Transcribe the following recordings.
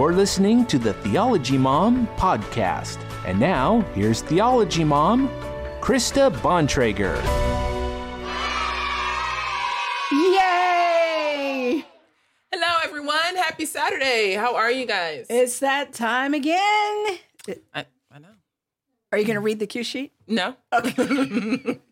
You're listening to the Theology Mom podcast. And now, here's Theology Mom, Krista Bontrager. Yay! Hello, everyone. Happy Saturday. How are you guys? It's that time again. I, I know. Are you going to read the cue sheet? No,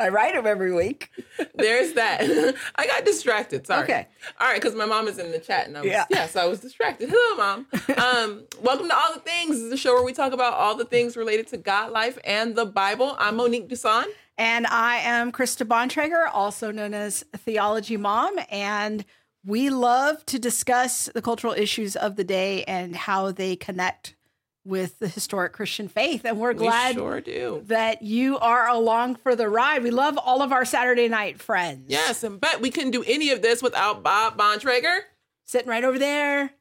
I write them every week. there's that. I got distracted. Sorry. Okay. All right, because my mom is in the chat, and I was Yeah. yeah. so I was distracted. Hello, mom. Um, welcome to All the Things. This is a show where we talk about all the things related to God, life, and the Bible. I'm Monique Duson. And I am Krista Bontrager, also known as Theology Mom. And we love to discuss the cultural issues of the day and how they connect with the historic Christian faith. And we're glad we sure that you are along for the ride. We love all of our Saturday night friends. Yes, and bet we couldn't do any of this without Bob Bontrager. Sitting right over there.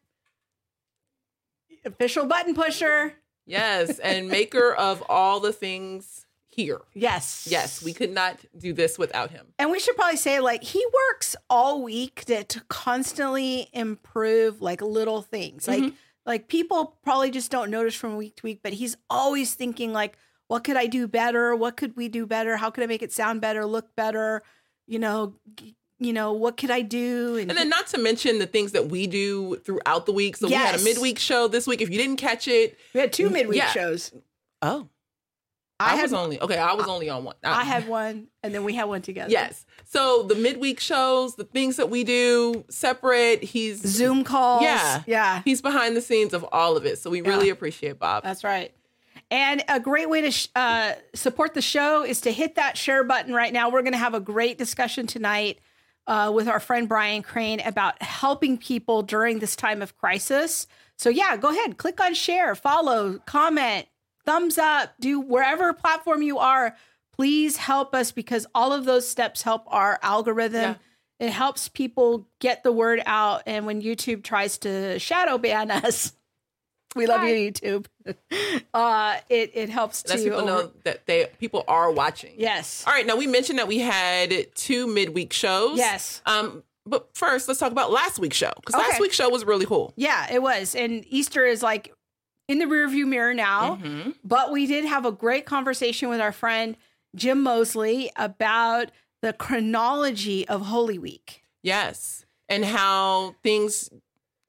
Official button pusher. Yes, and maker of all the things here. Yes. Yes, we could not do this without him. And we should probably say, like, he works all week to, to constantly improve like little things. Like, Mm-hmm. Like people probably just don't notice from week to week, but he's always thinking, like, what could I do better? What could we do better? How could I make it sound better, look better? You know, g- you know, what could I do? And then not to mention the things that we do throughout the week. So we had a midweek show this week. If you didn't catch it, we had two midweek Yeah. shows. oh, I, I, had was only okay. I was only on one. I uh, had one, and then we had one together. yes. So the midweek shows, the things that we do separate. He's Zoom calls. Yeah. Yeah. he's behind the scenes of all of it. So we really appreciate Bob. That's right. And a great way to sh- uh, support the show is to hit that share button right now. We're going to have a great discussion tonight uh, with our friend Brian Crane about helping people during this time of crisis. So, yeah, go ahead, click on share, follow, comment, thumbs up, do wherever platform you are. Please help us because all of those steps help our algorithm. Yeah. It helps people get the word out. And when YouTube tries to shadow ban us, we love Hi. you, YouTube. Uh, it it helps to people over- know that they people are watching. Yes. All right. Now we mentioned that we had two midweek shows. Yes. Um. But first, let's talk about last week's show because last week's show was really cool. Yeah, it was. And Easter is like in the rearview mirror now. Mhm. But we did have a great conversation with our friend Jim Mosley about the chronology of Holy Week. Yes. And how things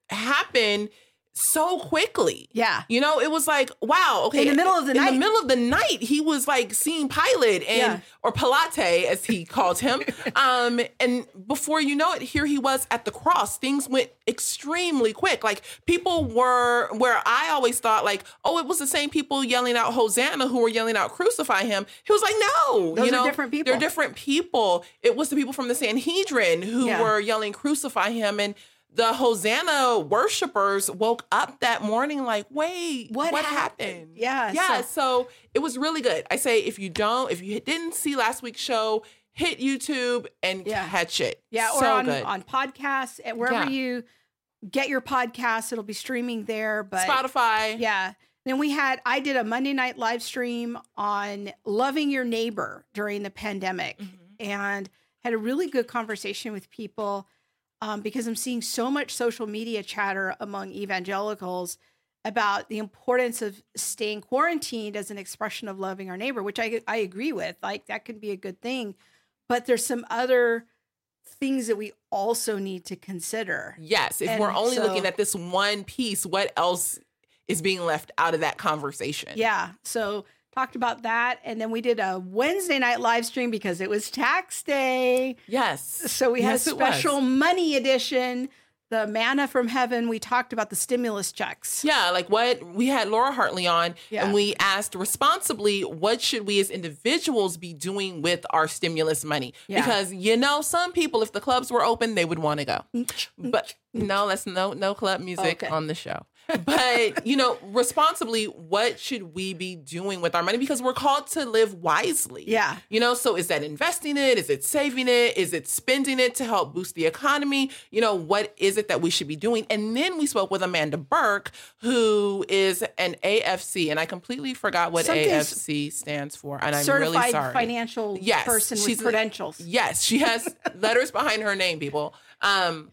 happen so quickly. Yeah. You know, it was like, wow, okay. In the middle of the in night. In the middle of the night, he was like seeing Pilate and Yeah. or Pilate as he called him. um, and before you know it, here he was at the cross. Things went extremely quick. Like people were where I always thought, like, oh, it was the same people yelling out Hosanna who were yelling out crucify him. He was like, no, Those you are know, different people. They're different people. It was the people from the Sanhedrin who Yeah. were yelling crucify him and the Hosanna worshipers woke up that morning like, wait, What what, happened? happened? Yeah, Yeah. so- So, it was really good. I say if you don't, if you didn't see last week's show, hit YouTube and Yeah. catch it. Yeah, or so on, good. on podcasts and wherever Yeah. you get your podcasts, it'll be streaming there. But Spotify. Yeah. Then we had, I did a Monday night live stream on loving your neighbor during the pandemic Mm-hmm. and had a really good conversation with people um, because I'm seeing so much social media chatter among evangelicals about the importance of staying quarantined as an expression of loving our neighbor, which I, I agree with. Like that could be a good thing. But there's some other things that we also need to consider. Yes. If And we're only so- looking at this one piece, what else is being left out of that conversation? Yeah. So talked about that. And then we did a Wednesday night live stream because it was tax day. Yes. So we had Yes, a special money edition, the manna from heaven. We talked about the stimulus checks. Yeah, like what we had Laura Hartley on, Yeah. and we asked responsibly, what should we as individuals be doing with our stimulus money? Yeah. Because you know, some people, if the clubs were open, they would want to go. But no, that's no no club music Okay. on the show. But you know, responsibly, what should we be doing with our money? Because we're called to live wisely. Yeah. You know, so is that investing it? Is it saving it? Is it spending it to help boost the economy? You know, what is it that we should be doing? And then we spoke with Amanda Burke, who is an AFC, and I completely forgot what Something's AFC stands for. And I'm Certified really sorry. financial Yes, person with credentials. Yes, she has letters behind her name, people. Um,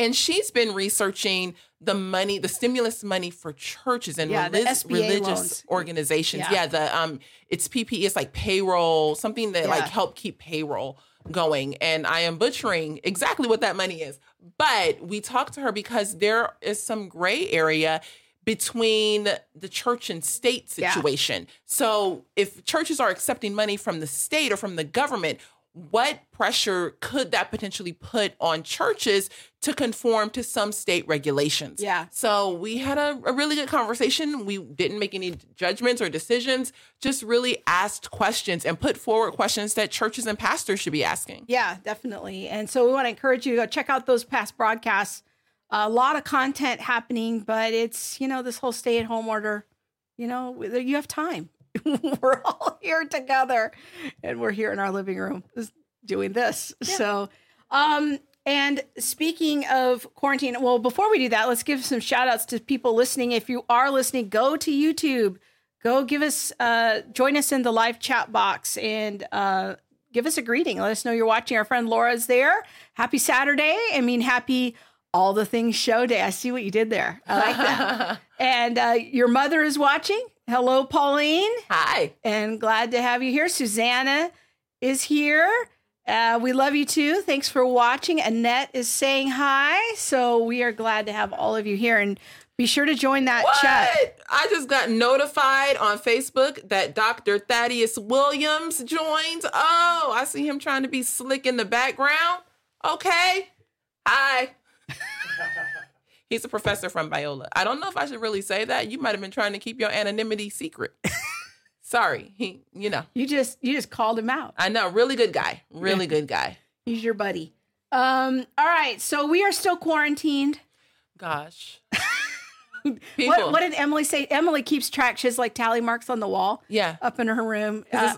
and she's been researching the money, the stimulus money for churches and Yeah, the SBA religious loans. organizations. Yeah. Yeah. the um, it's PPE. It's like payroll, something that Yeah. like help keep payroll going. And I am butchering exactly what that money is, but we talked to her because there is some gray area between the church and state situation. So if churches are accepting money from the state or from the government, what pressure could that potentially put on churches to conform to some state regulations? Yeah. So we had a, a really good conversation. We didn't make any judgments or decisions, just really asked questions and put forward questions that churches and pastors should be asking. Yeah, definitely. And so we want to encourage you to go check out those past broadcasts. a lot of content happening, but it's, you know, this whole stay at home order, you know, you have time. we're all here together and we're here in our living room doing this. So, um, and speaking of quarantine, well, before we do that, let's give some shout outs to people listening. If you are listening, go to YouTube, go give us, uh, join us in the live chat box and, uh, give us a greeting. Let us know you're watching. Our friend Laura's there. Happy Saturday. I mean, happy all the things show day. I see what you did there. I like that. and uh, your mother is watching. Hello, Pauline. Hi. And glad to have you here. Susanna is here. Uh, we love you too. Thanks for watching. Annette is saying hi. So we are glad to have all of you here. And be sure to join that What? chat. I just got notified on Facebook that Dr. Thaddeus Williams joined. Oh, I see him trying to be slick in the background. Okay. Hi. He's a professor from Biola. I don't know if I should really say that. You might have been trying to keep your anonymity secret. Sorry. He, you know, You just you just called him out. I know, really good guy. Really good guy. He's your buddy. Um, all right. So we are still quarantined. Gosh. What, what did Emily say? Emily keeps track. She has like tally marks on the wall yeah. up in her room. Uh,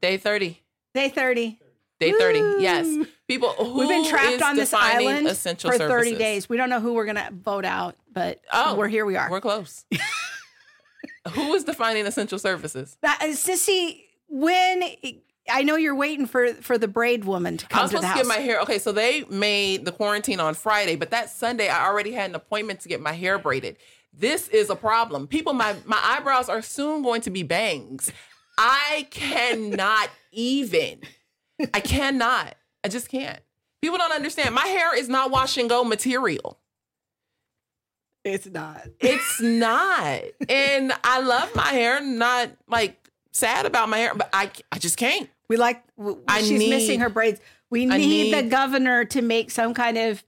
Day 30. day 30. Day 30. Yes. People who We've been trapped is on this island essential for 30 services? days. We don't know who we're going to vote out, but Oh, we're here we are. We're close. Who is defining essential services? That, uh, Sissy, when I know you're waiting for for the braid woman to I come was to the supposed to get my hair. Okay, so they made the quarantine on Friday, but that Sunday I already had an appointment to get my hair braided. This is a problem. People, my my eyebrows are soon going to be bangs. I cannot even. I cannot. I just can't. People don't understand. My hair is not wash and go material. it's not. It's not. and I love my hair, not like sad about my hair, but I I just can't. We like w- I she's need- missing her braids. We I need, the governor to make some kind of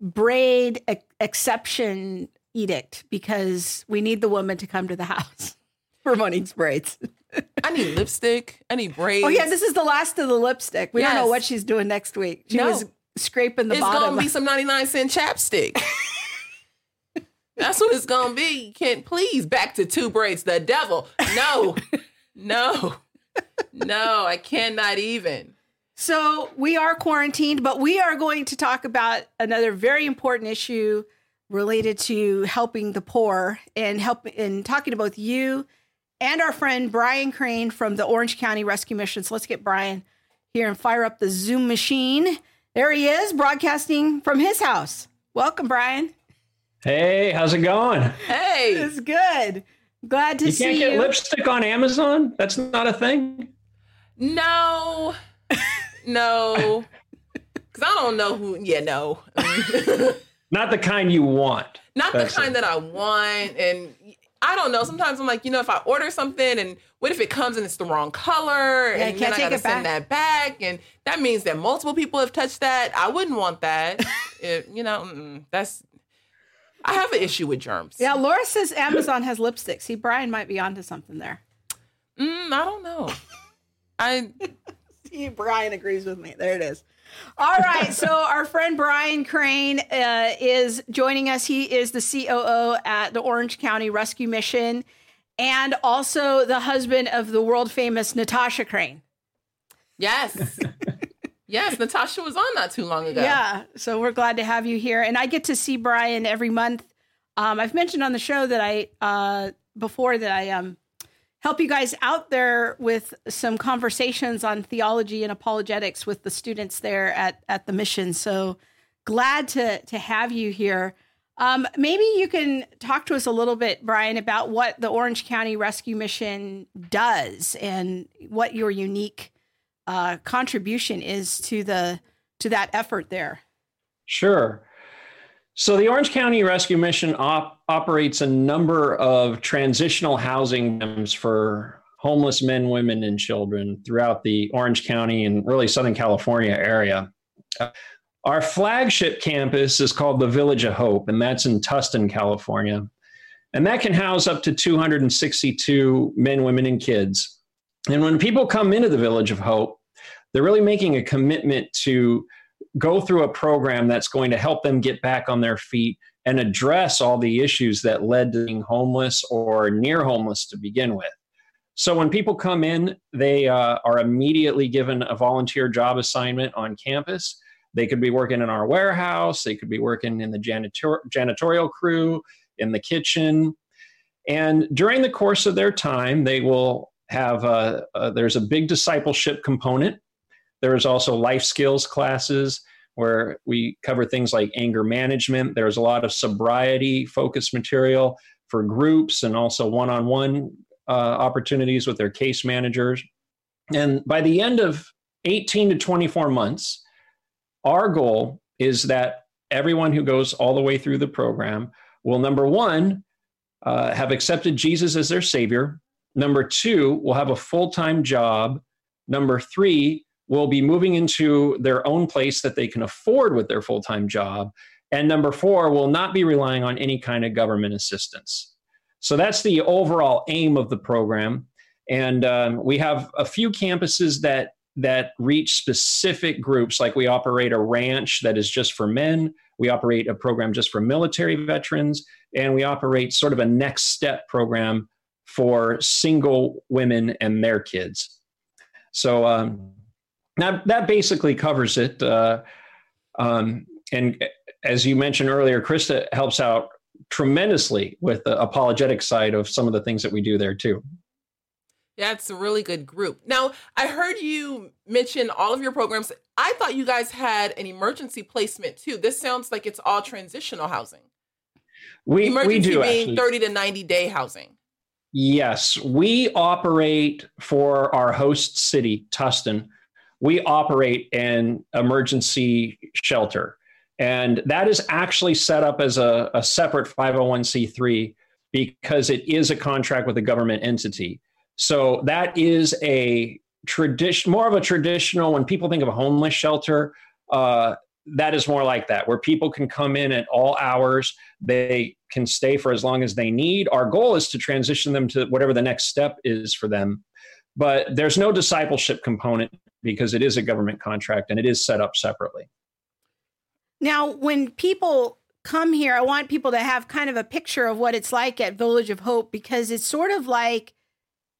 braid e- exception edict because we need the woman to come to the house for Monique's braids. I need lipstick. I need braids. Oh yeah, this is the last of the lipstick. We don't know what she's doing next week. She No. was scraping the it's bottom. It's gonna be some 99 cent chapstick. That's what it's gonna be. You can't please back to two braids. The devil. No, no, no, I cannot even. So we are quarantined, but we are going to talk about another very important issue related to helping the poor and help in talking to both you and our friend Brian Crane from the Orange County Rescue Mission. So let's get Brian here and fire up the Zoom machine. There he is, broadcasting from his house. Welcome, Brian. Hey, how's it going? Hey, It's good. Glad to see You see can't get lipstick on Amazon? That's not a thing. no, no, because I don't know who. Yeah, no, Not the kind you want. not the kind it. that I want, and. I don't know. Sometimes I'm like, you know, if I order something and what if it comes and it's the wrong color Yeah, and then I gotta send back. that back and that means that multiple people have touched that. I wouldn't want that. It- you know, that's I have an issue with germs. Yeah, Laura says Amazon has lipsticks. See, Brian might be onto something there. Mm, I don't know. I See, Brian agrees with me. There it is. All right. so our friend Brian Crane uh, is joining us. He is the COO at the Orange County Rescue Mission and also the husband of the world famous Natasha Crane. yes. yes, Natasha was on not too long ago. Yeah. So we're glad to have you here. And I get to see Brian every month. Um, I've mentioned on the show that I, uh, before that I um, help you guys out there with some conversations on theology and apologetics with the students there at, at the mission. So glad to to have you here. Um, maybe you can talk to us a little bit, Brian, about what the Orange County Rescue Mission does and what your unique uh, contribution is to the to that effort there. Sure. So the Orange County Rescue Mission op- operates a number of transitional housing programs for homeless men, women, and children throughout the Orange County and really Southern California area. Our flagship campus is called the Village of Hope, and that's in Tustin, California. And that can house up to 262 men, women, and kids. And when people come into the Village of Hope, they're really making a commitment to go through a program that's going to help them get back on their feet and address all the issues that led to being homeless or near homeless to begin with. So when people come in, they uh, are immediately given a volunteer job assignment on campus. They could be working in our warehouse, they could be working in the janitor- janitorial crew, in the kitchen. And during the course of their time, they will have a, a there's a big discipleship component there's also life skills classes where we cover things like anger management. There's a lot of sobriety focused material for groups and also one on one opportunities with their case managers. And by the end of 18 to 24 months, our goal is that everyone who goes all the way through the program will, number one, uh, have accepted Jesus as their Savior. Number two, will have a full time job. Number three, will be moving into their own place that they can afford with their full time job. And number four, will not be relying on any kind of government assistance. So that's the overall aim of the program. And um, we have a few campuses that that reach specific groups like we operate a ranch that is just for men we operate a program just for military veterans and we operate sort of a next step program for single women and their kids so um, now, that basically covers it. Uh, um, and as you mentioned earlier, Krista helps out tremendously with the apologetic side of some of the things that we do there too. Yeah, it's a really good group. Now, I heard you mention all of your programs. I thought you guys had an emergency placement too. This sounds like it's all transitional housing. We, emergency we do being actually. 30 to 90 day housing. Yes, we operate for our host city, Tustin we operate an emergency shelter. And that is actually set up as a, a separate 501c3 because it is a contract with a government entity. So that is a tradition, more of a traditional, when people think of a homeless shelter, uh, that is more like that, where people can come in at all hours. They can stay for as long as they need. Our goal is to transition them to whatever the next step is for them. But there's no discipleship component because it is a government contract and it is set up separately. Now, when people come here, I want people to have kind of a picture of what it's like at Village of Hope because it's sort of like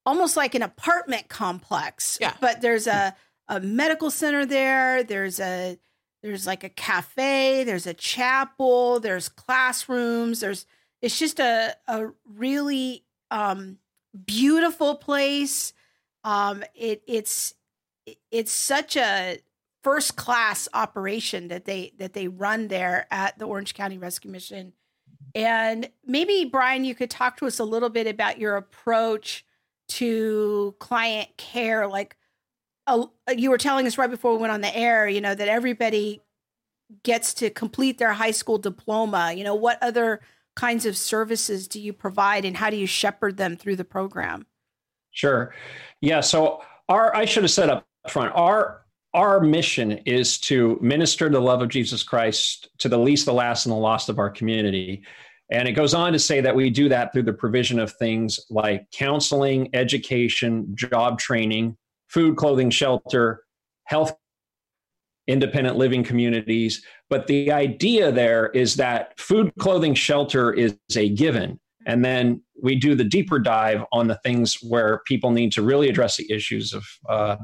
almost like an apartment complex. Yeah. But there's a, a medical center there, there's a there's like a cafe, there's a chapel, there's classrooms, there's it's just a a really um beautiful place. Um it it's it's such a first class operation that they that they run there at the Orange County Rescue Mission. And maybe Brian, you could talk to us a little bit about your approach to client care. Like uh, you were telling us right before we went on the air, you know that everybody gets to complete their high school diploma. You know what other kinds of services do you provide, and how do you shepherd them through the program? Sure. Yeah. So our I should have said up front. Our our mission is to minister the love of Jesus Christ to the least, the last, and the lost of our community. And it goes on to say that we do that through the provision of things like counseling, education, job training, food, clothing, shelter, health, independent living communities. But the idea there is that food, clothing, shelter is a given. And then we do the deeper dive on the things where people need to really address the issues of uh,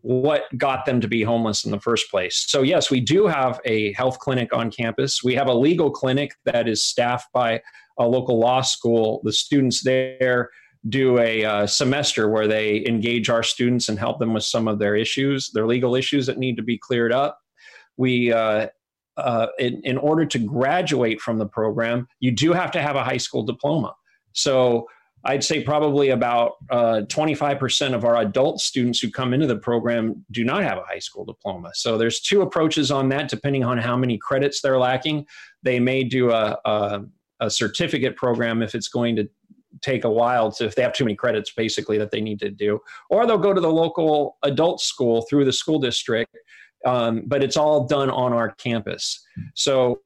what got them to be homeless in the first place. So, yes, we do have a health clinic on campus. We have a legal clinic that is staffed by a local law school. The students there do a uh, semester where they engage our students and help them with some of their issues, their legal issues that need to be cleared up. We uh, uh, in, in order to graduate from the program, you do have to have a high school diploma. So I'd say probably about uh, 25% of our adult students who come into the program do not have a high school diploma. So there's two approaches on that, depending on how many credits they're lacking. They may do a, a, a certificate program if it's going to take a while to, if they have too many credits, basically, that they need to do, or they'll go to the local adult school through the school district. Um, but it's all done on our campus. So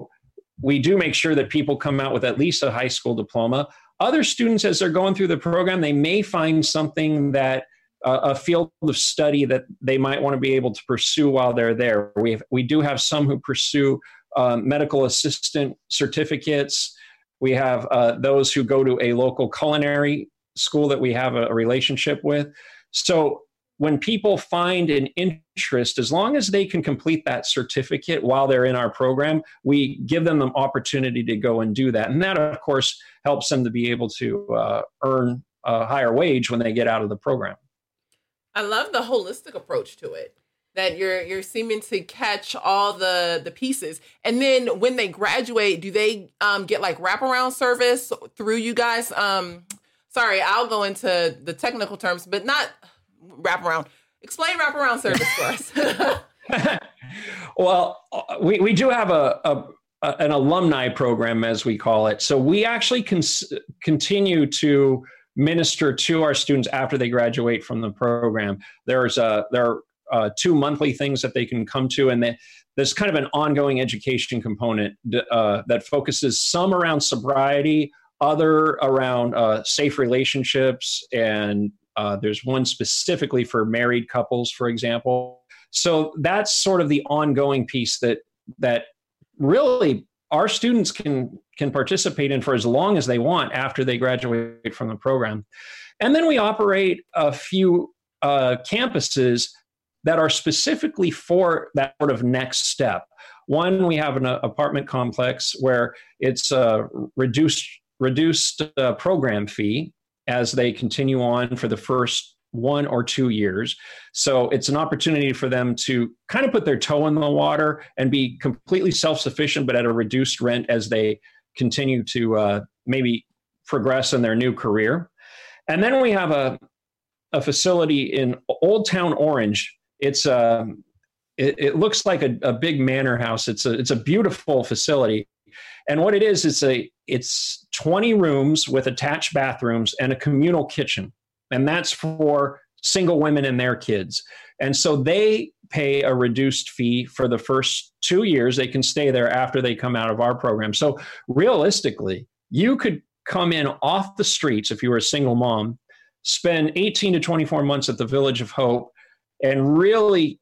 we do make sure that people come out with at least a high school diploma. Other students, as they're going through the program, they may find something that uh, a field of study that they might want to be able to pursue while they're there. We have, we do have some who pursue um, medical assistant certificates. We have uh, those who go to a local culinary school that we have a, a relationship with. So when people find an interest, as long as they can complete that certificate while they're in our program, we give them the opportunity to go and do that. And that, of course, helps them to be able to uh, earn a higher wage when they get out of the program. I love the holistic approach to it. That you're you're seeming to catch all the the pieces, and then when they graduate, do they um, get like wraparound service through you guys? Um, sorry, I'll go into the technical terms, but not wraparound. Explain wraparound service for us. well, we, we do have a, a, an alumni program, as we call it. So we actually cons- continue to minister to our students after they graduate from the program. There's a, there are uh, two monthly things that they can come to, and they, there's kind of an ongoing education component uh, that focuses some around sobriety, other around uh, safe relationships and uh, there's one specifically for married couples, for example. So that's sort of the ongoing piece that that really our students can can participate in for as long as they want after they graduate from the program. And then we operate a few uh, campuses that are specifically for that sort of next step. One, we have an uh, apartment complex where it's a reduced reduced uh, program fee as they continue on for the first one or two years. So it's an opportunity for them to kind of put their toe in the water and be completely self sufficient, but at a reduced rent as they continue to uh, maybe progress in their new career. And then we have a, a facility in Old Town Orange. It's a uh, it, it looks like a, a big manor house. It's a it's a beautiful facility, and what it is, it's a it's 20 rooms with attached bathrooms and a communal kitchen. And that's for single women and their kids. And so they pay a reduced fee for the first two years. They can stay there after they come out of our program. So realistically, you could come in off the streets if you were a single mom, spend 18 to 24 months at the Village of Hope, and really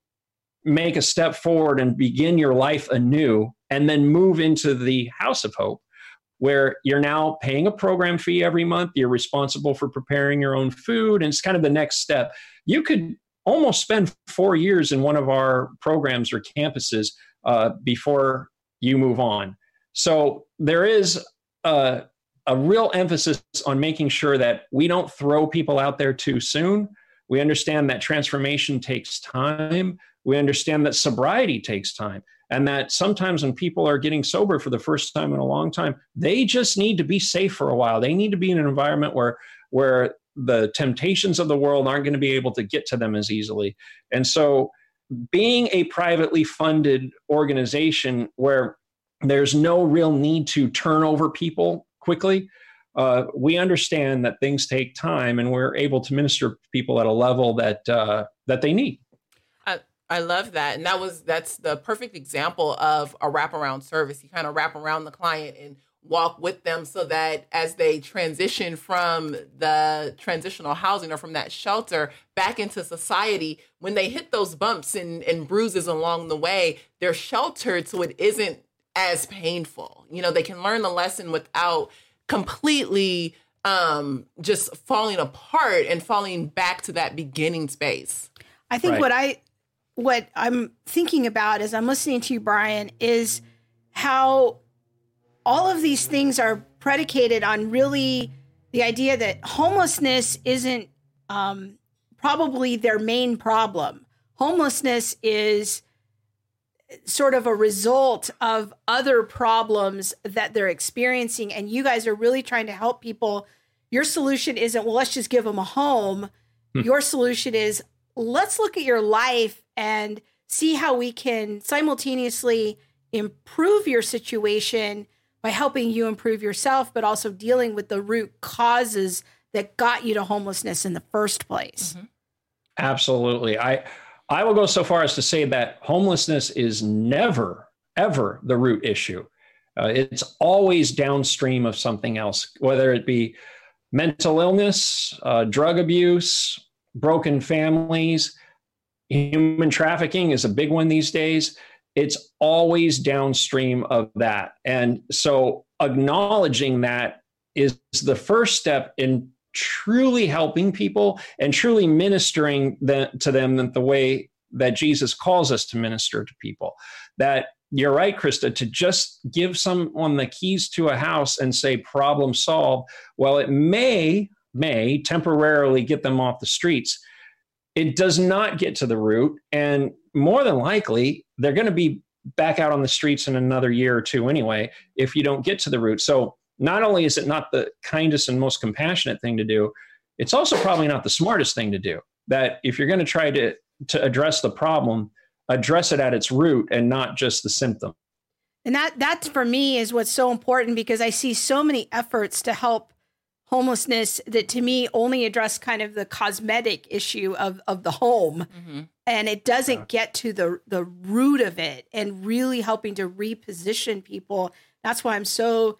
make a step forward and begin your life anew and then move into the House of Hope, where you're now paying a program fee every month. You're responsible for preparing your own food, and it's kind of the next step. You could almost spend four years in one of our programs or campuses uh, before you move on. So there is a, a real emphasis on making sure that we don't throw people out there too soon. We understand that transformation takes time. We understand that sobriety takes time and that sometimes when people are getting sober for the first time in a long time they just need to be safe for a while. They need to be in an environment where where the temptations of the world aren't going to be able to get to them as easily. And so being a privately funded organization where there's no real need to turn over people quickly uh, we understand that things take time and we're able to minister to people at a level that uh, that they need I love that. And that was that's the perfect example of a wraparound service. You kind of wrap around the client and walk with them so that as they transition from the transitional housing or from that shelter back into society, when they hit those bumps and, and bruises along the way, they're sheltered so it isn't as painful. You know, they can learn the lesson without completely um just falling apart and falling back to that beginning space. I think right. what I what I'm thinking about as I'm listening to you, Brian, is how all of these things are predicated on really the idea that homelessness isn't um, probably their main problem. Homelessness is sort of a result of other problems that they're experiencing. And you guys are really trying to help people. Your solution isn't, well, let's just give them a home. Hmm. Your solution is, let's look at your life and see how we can simultaneously improve your situation by helping you improve yourself, but also dealing with the root causes that got you to homelessness in the first place. Mm-hmm. Absolutely. I I will go so far as to say that homelessness is never ever the root issue. Uh, it's always downstream of something else, whether it be mental illness, uh, drug abuse, broken families, human trafficking is a big one these days. It's always downstream of that. And so acknowledging that is the first step in truly helping people and truly ministering to them the way that Jesus calls us to minister to people. That you're right, Krista, to just give someone the keys to a house and say problem solved, well, it may, may temporarily get them off the streets. It does not get to the root. And more than likely, they're going to be back out on the streets in another year or two anyway, if you don't get to the root. So not only is it not the kindest and most compassionate thing to do, it's also probably not the smartest thing to do. That if you're going to try to to address the problem, address it at its root and not just the symptom. And that that for me is what's so important because I see so many efforts to help homelessness that to me only address kind of the cosmetic issue of of the home mm-hmm. and it doesn't yeah. get to the the root of it and really helping to reposition people that's why i'm so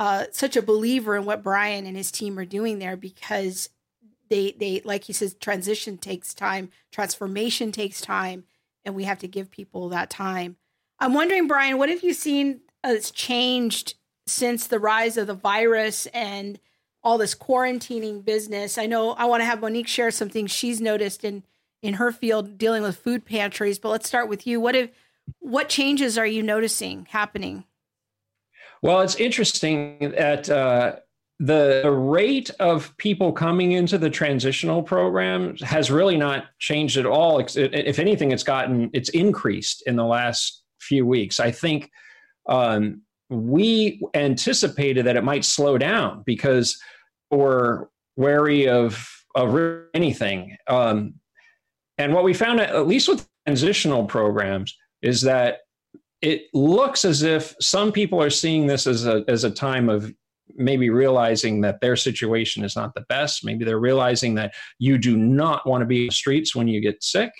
uh, such a believer in what brian and his team are doing there because they they like he says transition takes time transformation takes time and we have to give people that time i'm wondering brian what have you seen has changed since the rise of the virus and all this quarantining business. I know I want to have Monique share some things she's noticed in in her field dealing with food pantries, but let's start with you. What if what changes are you noticing happening? Well, it's interesting that uh, the rate of people coming into the transitional program has really not changed at all. If anything, it's gotten it's increased in the last few weeks. I think um, we anticipated that it might slow down because we're wary of of anything. Um, and what we found, at least with transitional programs, is that it looks as if some people are seeing this as a as a time of maybe realizing that their situation is not the best. Maybe they're realizing that you do not want to be in the streets when you get sick.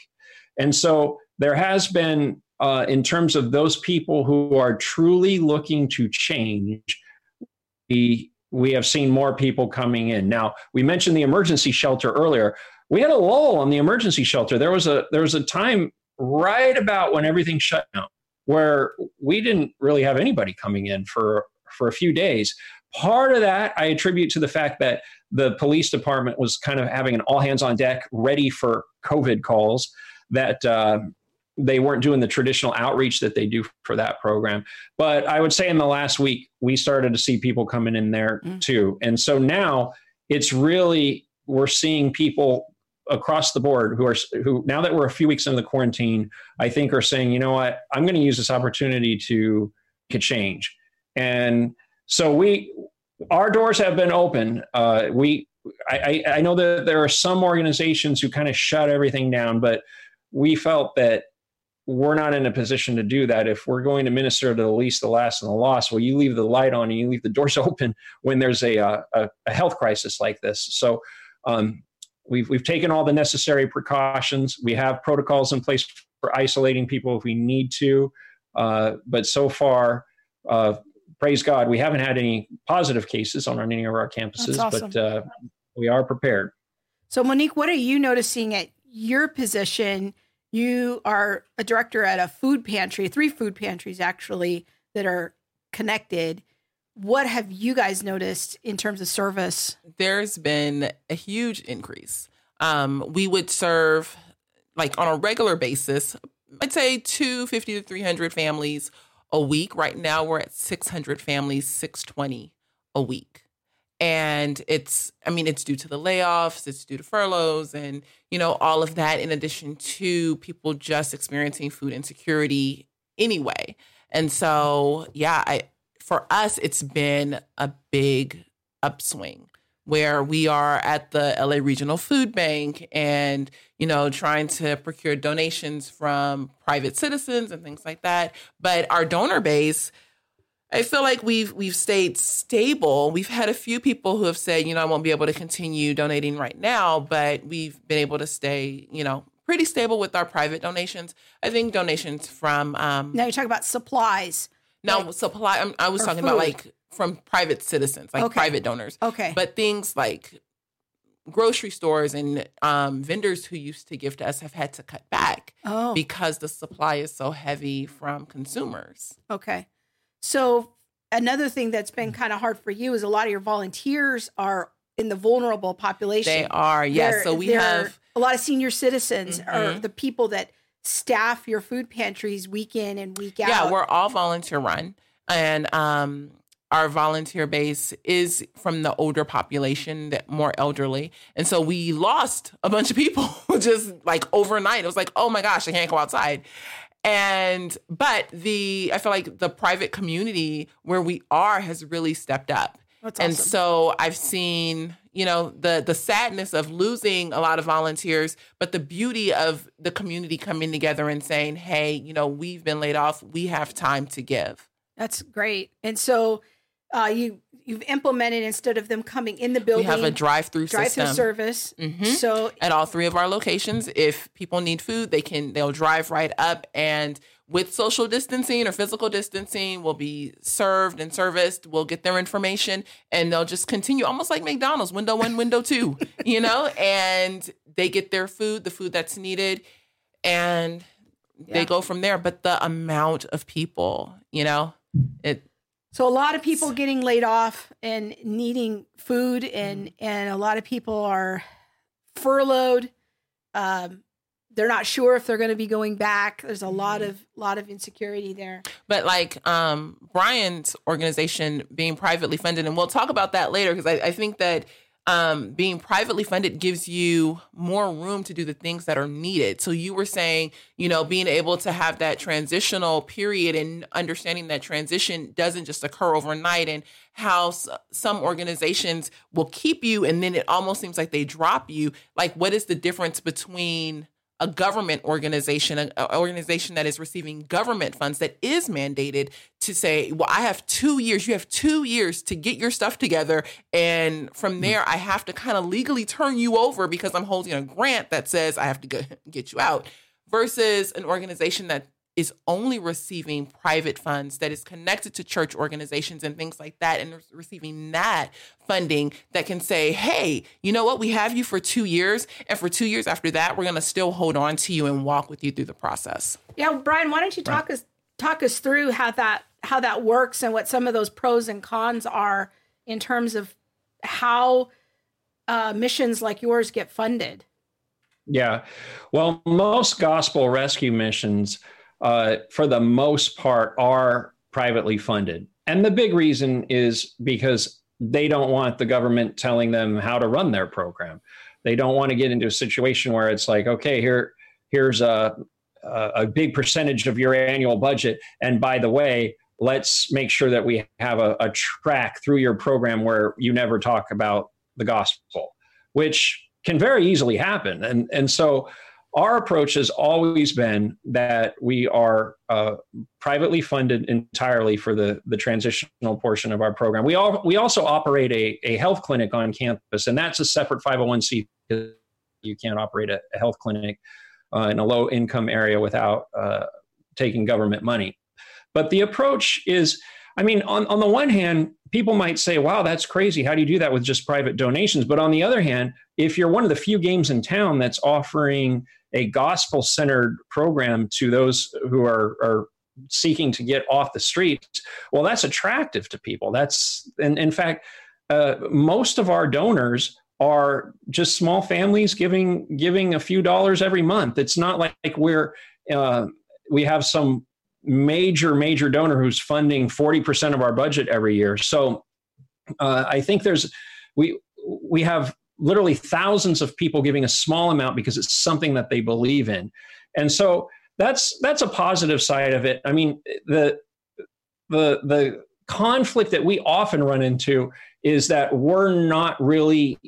And so there has been uh, in terms of those people who are truly looking to change, we, we have seen more people coming in. Now, we mentioned the emergency shelter earlier. We had a lull on the emergency shelter. There was a there was a time right about when everything shut down where we didn't really have anybody coming in for for a few days. Part of that I attribute to the fact that the police department was kind of having an all hands on deck, ready for COVID calls. That uh, they weren't doing the traditional outreach that they do for that program. But I would say in the last week, we started to see people coming in there mm. too. And so now it's really, we're seeing people across the board who are, who now that we're a few weeks into the quarantine, I think are saying, you know what, I'm going to use this opportunity to, to change. And so we, our doors have been open. Uh, we, I, I know that there are some organizations who kind of shut everything down, but we felt that we're not in a position to do that. If we're going to minister to the least, the last, and the lost, well, you leave the light on and you leave the doors open when there's a, uh, a, a health crisis like this. So um, we've, we've taken all the necessary precautions. We have protocols in place for isolating people if we need to. Uh, but so far, uh, praise God, we haven't had any positive cases on any of our campuses, awesome. but uh, we are prepared. So, Monique, what are you noticing at your position? You are a director at a food pantry, three food pantries actually that are connected. What have you guys noticed in terms of service? There's been a huge increase. Um, we would serve like on a regular basis, I'd say 250 to 300 families a week. Right now, we're at 600 families, 620 a week and it's i mean it's due to the layoffs it's due to furloughs and you know all of that in addition to people just experiencing food insecurity anyway. And so, yeah, I for us it's been a big upswing where we are at the LA Regional Food Bank and, you know, trying to procure donations from private citizens and things like that. But our donor base, I feel like we've we've stayed stable. We've had a few people who have said, you know, I won't be able to continue donating right now, but we've been able to stay, you know, pretty stable with our private donations. I think donations from um Now you're talking about supplies. now like- supply. I'm, I was talking about like from private citizens, like Okay. private donors. Okay. But things like grocery stores and um, vendors who used to give to us have had to cut back oh, because the supply is so heavy from consumers. okay. So another thing that's been kind of hard for you is a lot of your volunteers are in the vulnerable population. They are, yes. They're- So we have a lot of senior citizens are Mhm. the people that staff your food pantries week in and week out. Yeah, we're all volunteer run, and um, our volunteer base is from the older population, that more elderly, and so we lost a bunch of people just like overnight. It was like, oh my gosh, I can't go outside. And but the I feel like the private community where we are has really stepped up. That's And awesome. so I've seen, you know, the the sadness of losing a lot of volunteers, but the beauty of the community coming together and saying, "Hey, you know, we've been laid off. We have time to give." That's great. And so uh, you you've implemented instead of them coming in the building. We have a drive-through drive-through system service. Mhm. So at all three of our locations. If people need food, they can they'll drive right up and with social distancing or physical distancing will be served and serviced. We'll get their information and they'll just continue almost like McDonald's, window one, window two, you know, and they get their food, the food that's needed, and Yeah. they go from there. But the amount of people, you know, it So a lot of people getting laid off and needing food, and Mm-hmm. and a lot of people are furloughed. Um, they're not sure if they're going to be going back. There's a lot Mm-hmm. of lot of insecurity there. But like um, Brian's organization being privately funded, and we'll talk about that later because I, I think that um, being privately funded gives you more room to do the things that are needed. So you were saying, you know, being able to have that transitional period and understanding that transition doesn't just occur overnight, and how s- some organizations will keep you, and then it almost seems like they drop you. Like, what is the difference between a government organization, an organization that is receiving government funds that is mandated to say, well, I have two years, you have two years to get your stuff together. And from mm. there, I have to kind of legally turn you over because I'm holding a grant that says I have to get you out versus an organization that is only receiving private funds that is connected to church organizations and things like that and receiving that funding that can say hey you know what we have you for two years and for two years after that we're going to still hold on to you and walk with you through the process Yeah, Brian, why don't you talk us talk us through how that how that works and what some of those pros and cons are in terms of how uh, missions like yours get funded. Yeah. Well, most gospel rescue missions, uh, for the most part, are privately funded. And the big reason is because they don't want the government telling them how to run their program. They don't want to get into a situation where it's like, okay, here, here's a, a big percentage of your annual budget. And by the way, let's make sure that we have a, a track through your program where you never talk about the gospel, which can very easily happen. And, and so our approach has always been that we are uh, privately funded entirely for the, the transitional portion of our program. We, all, we also operate a, a health clinic on campus, and that's a separate 501c. You can't operate a, a health clinic uh, in a low income area without uh, taking government money. But the approach is, I mean, on, on the one hand, people might say, wow, that's crazy. How do you do that with just private donations? But on the other hand, if you're one of the few games in town that's offering a gospel centered program to those who are, are seeking to get off the streets, well, that's attractive to people. That's, and in fact, uh, most of our donors are just small families giving giving a few dollars every month. It's not like we're uh, we have some major major donor who's funding 40% of our budget every year so uh, i think there's we we have literally thousands of people giving a small amount because it's something that they believe in and so that's that's a positive side of it. I mean, the the the conflict that we often run into is that we're not really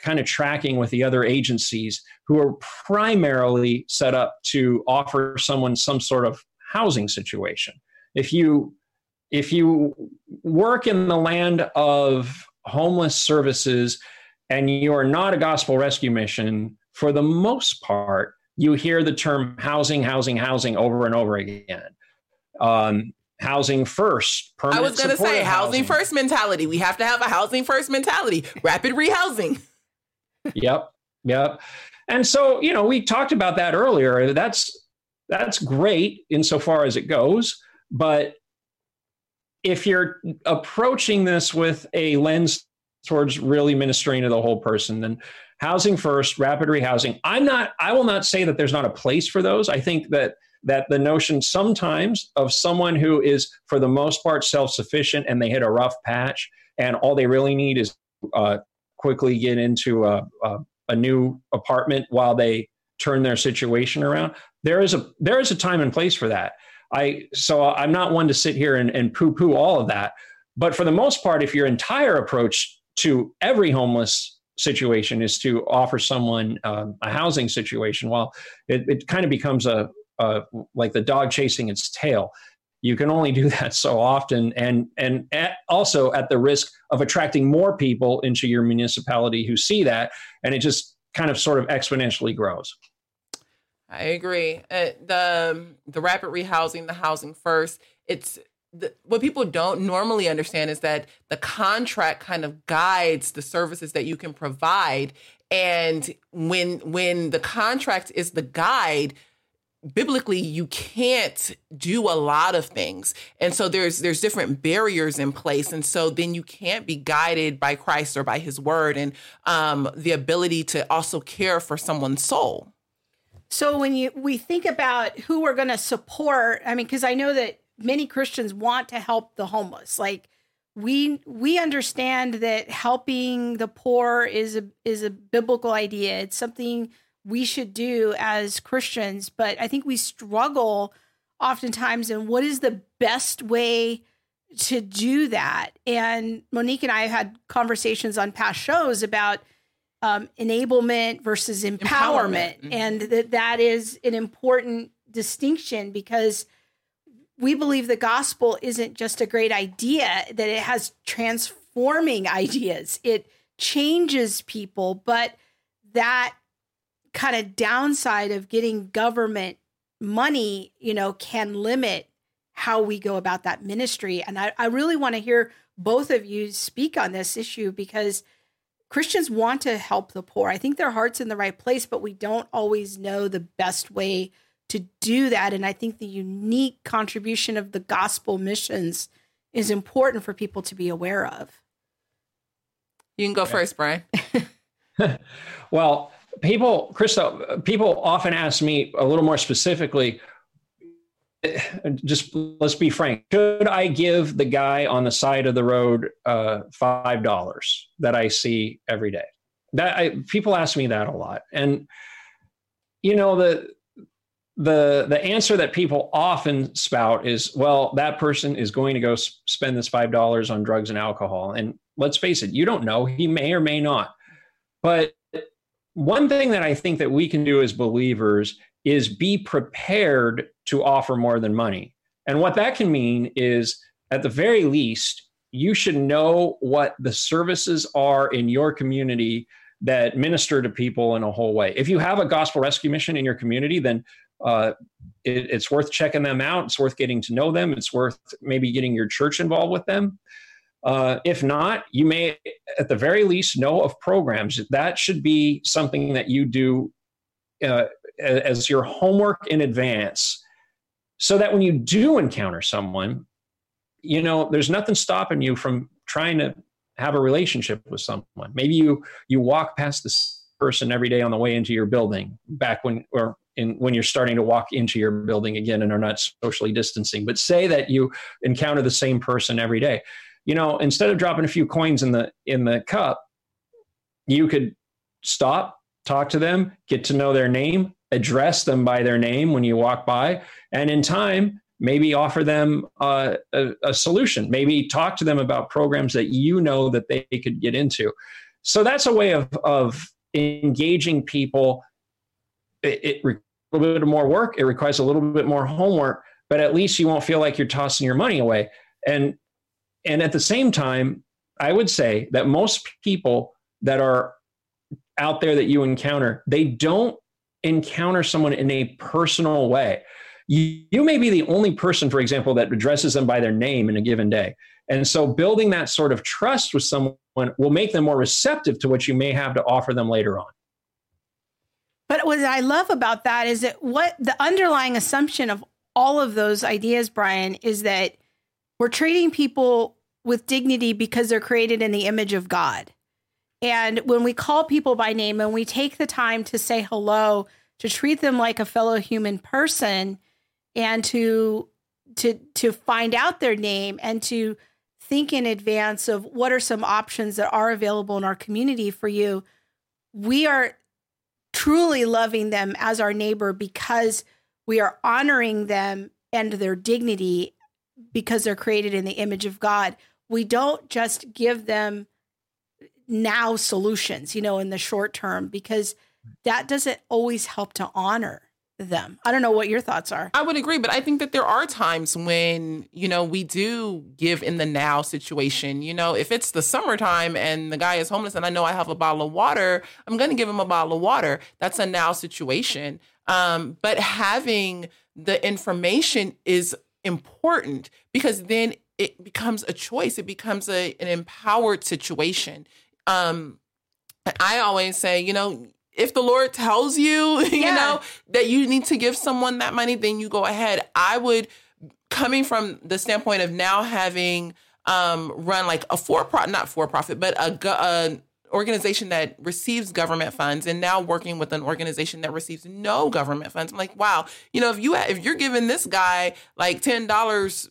kind of tracking with the other agencies who are primarily set up to offer someone some sort of housing situation. If you if you work in the land of homeless services and you are not a gospel rescue mission, for the most part, you hear the term housing, housing, housing over and over again. Um, housing first. I was going to say housing, housing first mentality. We have to have a housing first mentality. Rapid rehousing. yep, yep. And so you know we talked about that earlier. That's that's great insofar as it goes, but if you're approaching this with a lens towards really ministering to the whole person, then housing first, rapid rehousing. I'm not. I will not say that there's not a place for those. I think that that the notion sometimes of someone who is for the most part self-sufficient and they hit a rough patch and all they really need is uh, quickly get into a, a, a new apartment while they turn their situation around there is a there is a time and place for that i so i'm not one to sit here and, and poo poo all of that but for the most part if your entire approach to every homeless situation is to offer someone um, a housing situation well it, it kind of becomes a, uh, like the dog chasing its tail. You can only do that so often, and and at, also at the risk of attracting more people into your municipality who see that, and it just kind of sort of exponentially grows. I agree. Uh, the the rapid rehousing, the housing first, it's the, what people don't normally understand is that the contract kind of guides the services that you can provide. And when when the contract is the guide biblically you can't do a lot of things. And so there's there's different barriers in place. And so then you can't be guided by christ or by his word and um, the ability to also care for someone's soul. So when you we think about who we're going to support i mean because i know that many christians want to help the homeless like we we understand that helping the poor is a is a biblical idea it's something we should do as Christians, but I think we struggle oftentimes in what is the best way to do that. And Monique and I have had conversations on past shows about um, enablement versus empowerment, empowerment. Mm-hmm. and that that is an important distinction because we believe the gospel isn't just a great idea that it has transforming ideas it changes people but that kind of downside of getting government money, you know, can limit how we go about that ministry. And I, I really want to hear both of you speak on this issue because Christians want to help the poor. I think their heart's in the right place, but we don't always know the best way to do that. And I think the unique contribution of the gospel missions is important for people to be aware of. You can go first, Brian. well, people, Krista, people often ask me a little more specifically. Just let's be frank. Should I give the guy on the side of the road uh, five dollars that I see every day? That I, people ask me that a lot, and you know the the the answer that people often spout is, well, that person is going to go spend this five dollars on drugs and alcohol, and let's face it, you don't know. He may or may not, but one thing that I think that we can do as believers is be prepared to offer more than money. And what that can mean is, at the very least, you should know what the services are in your community that minister to people in a whole way. If you have a gospel rescue mission in your community, then uh, it, it's worth checking them out. It's worth getting to know them. It's worth maybe getting your church involved with them. Uh, if not, you may at the very least know of programs. That should be something that you do uh, as your homework in advance so that when you do encounter someone, you know, there's nothing stopping you from trying to have a relationship with someone. Maybe you you walk past this person every day on the way into your building back when or in, when you're starting to walk into your building again and are not socially distancing. But say that you encounter the same person every day you know, instead of dropping a few coins in the in the cup, you could stop, talk to them, get to know their name, address them by their name when you walk by, and in time, maybe offer them a, a, solution. Maybe talk to them about programs that you know that they could get into. So that's a way of of engaging people. It, it requires a little bit more work. It requires a little bit more homework, but at least you won't feel like you're tossing your money away. And and at the same time, I would say that most people that are out there that you encounter, they don't encounter someone in a personal way. You, you may be the only person, for example, that addresses them by their name in a given day. And so building that sort of trust with someone will make them more receptive to what you may have to offer them later on. But what I love about that is that what the underlying assumption of all of those ideas, Brian, is that we're treating people with dignity because they're created in the image of God. And when we call people by name and we take the time to say hello, to treat them like a fellow human person and to to to find out their name and to think in advance of what are some options that are available in our community for you, we are truly loving them as our neighbor because we are honoring them and their dignity because they're created in the image of God. We don't just give them now solutions, you know, in the short term, because that doesn't always help to honor them. I don't know what your thoughts are. I would agree, but I think that there are times when, you know, we do give in the now situation. You know, if it's the summertime and the guy is homeless and I know I have a bottle of water, I'm going to give him a bottle of water. That's a now situation. Um, but having the information is important because then it becomes a choice. It becomes a, an empowered situation um I always say, you know, if the Lord tells you, you yeah. know, that you need to give someone that money, then you go ahead. I would coming from the standpoint of now having um run like a for profit not for profit, but a, a organization that receives government funds and now working with an organization that receives no government funds. I'm like, wow, you know, if you if you're giving this guy like ten dollars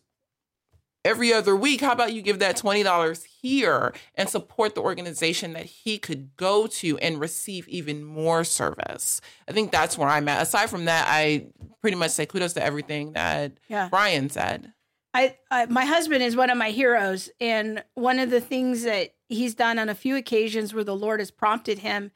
every other week, how about you give that $20 here and support the organization that he could go to and receive even more service? I think that's where I'm at. Aside from that, I pretty much say kudos to everything that yeah. Brian said. I, I, my husband is one of my heroes and one of the things that he's done on a few occasions where the Lord has prompted him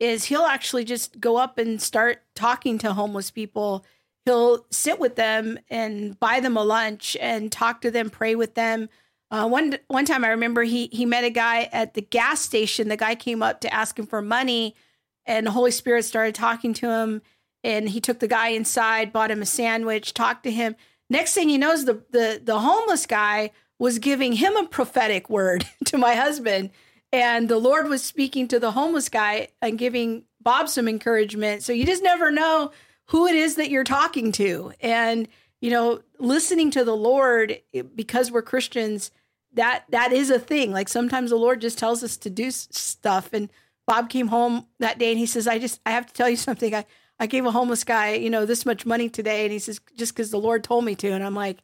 is he'll actually just go up and start talking to homeless people he'll sit with them and buy them a lunch and talk to them, pray with them. Uh, one one time, I remember he he met a guy at the gas station. The guy came up to ask him for money, and the Holy Spirit started talking to him. And he took the guy inside, bought him a sandwich, talked to him. Next thing he knows, the the the homeless guy was giving him a prophetic word to my husband, and the Lord was speaking to the homeless guy and giving Bob some encouragement. So you just never know who it is that you're talking to. And, you know, listening to the Lord because we're Christians, that that is a thing. Like sometimes the Lord just tells us to do stuff. And Bob came home that day and he says, I just, I have to tell you something. I, I gave a homeless guy, you know, this much money today. And he says, just because the Lord told me to. And I'm like,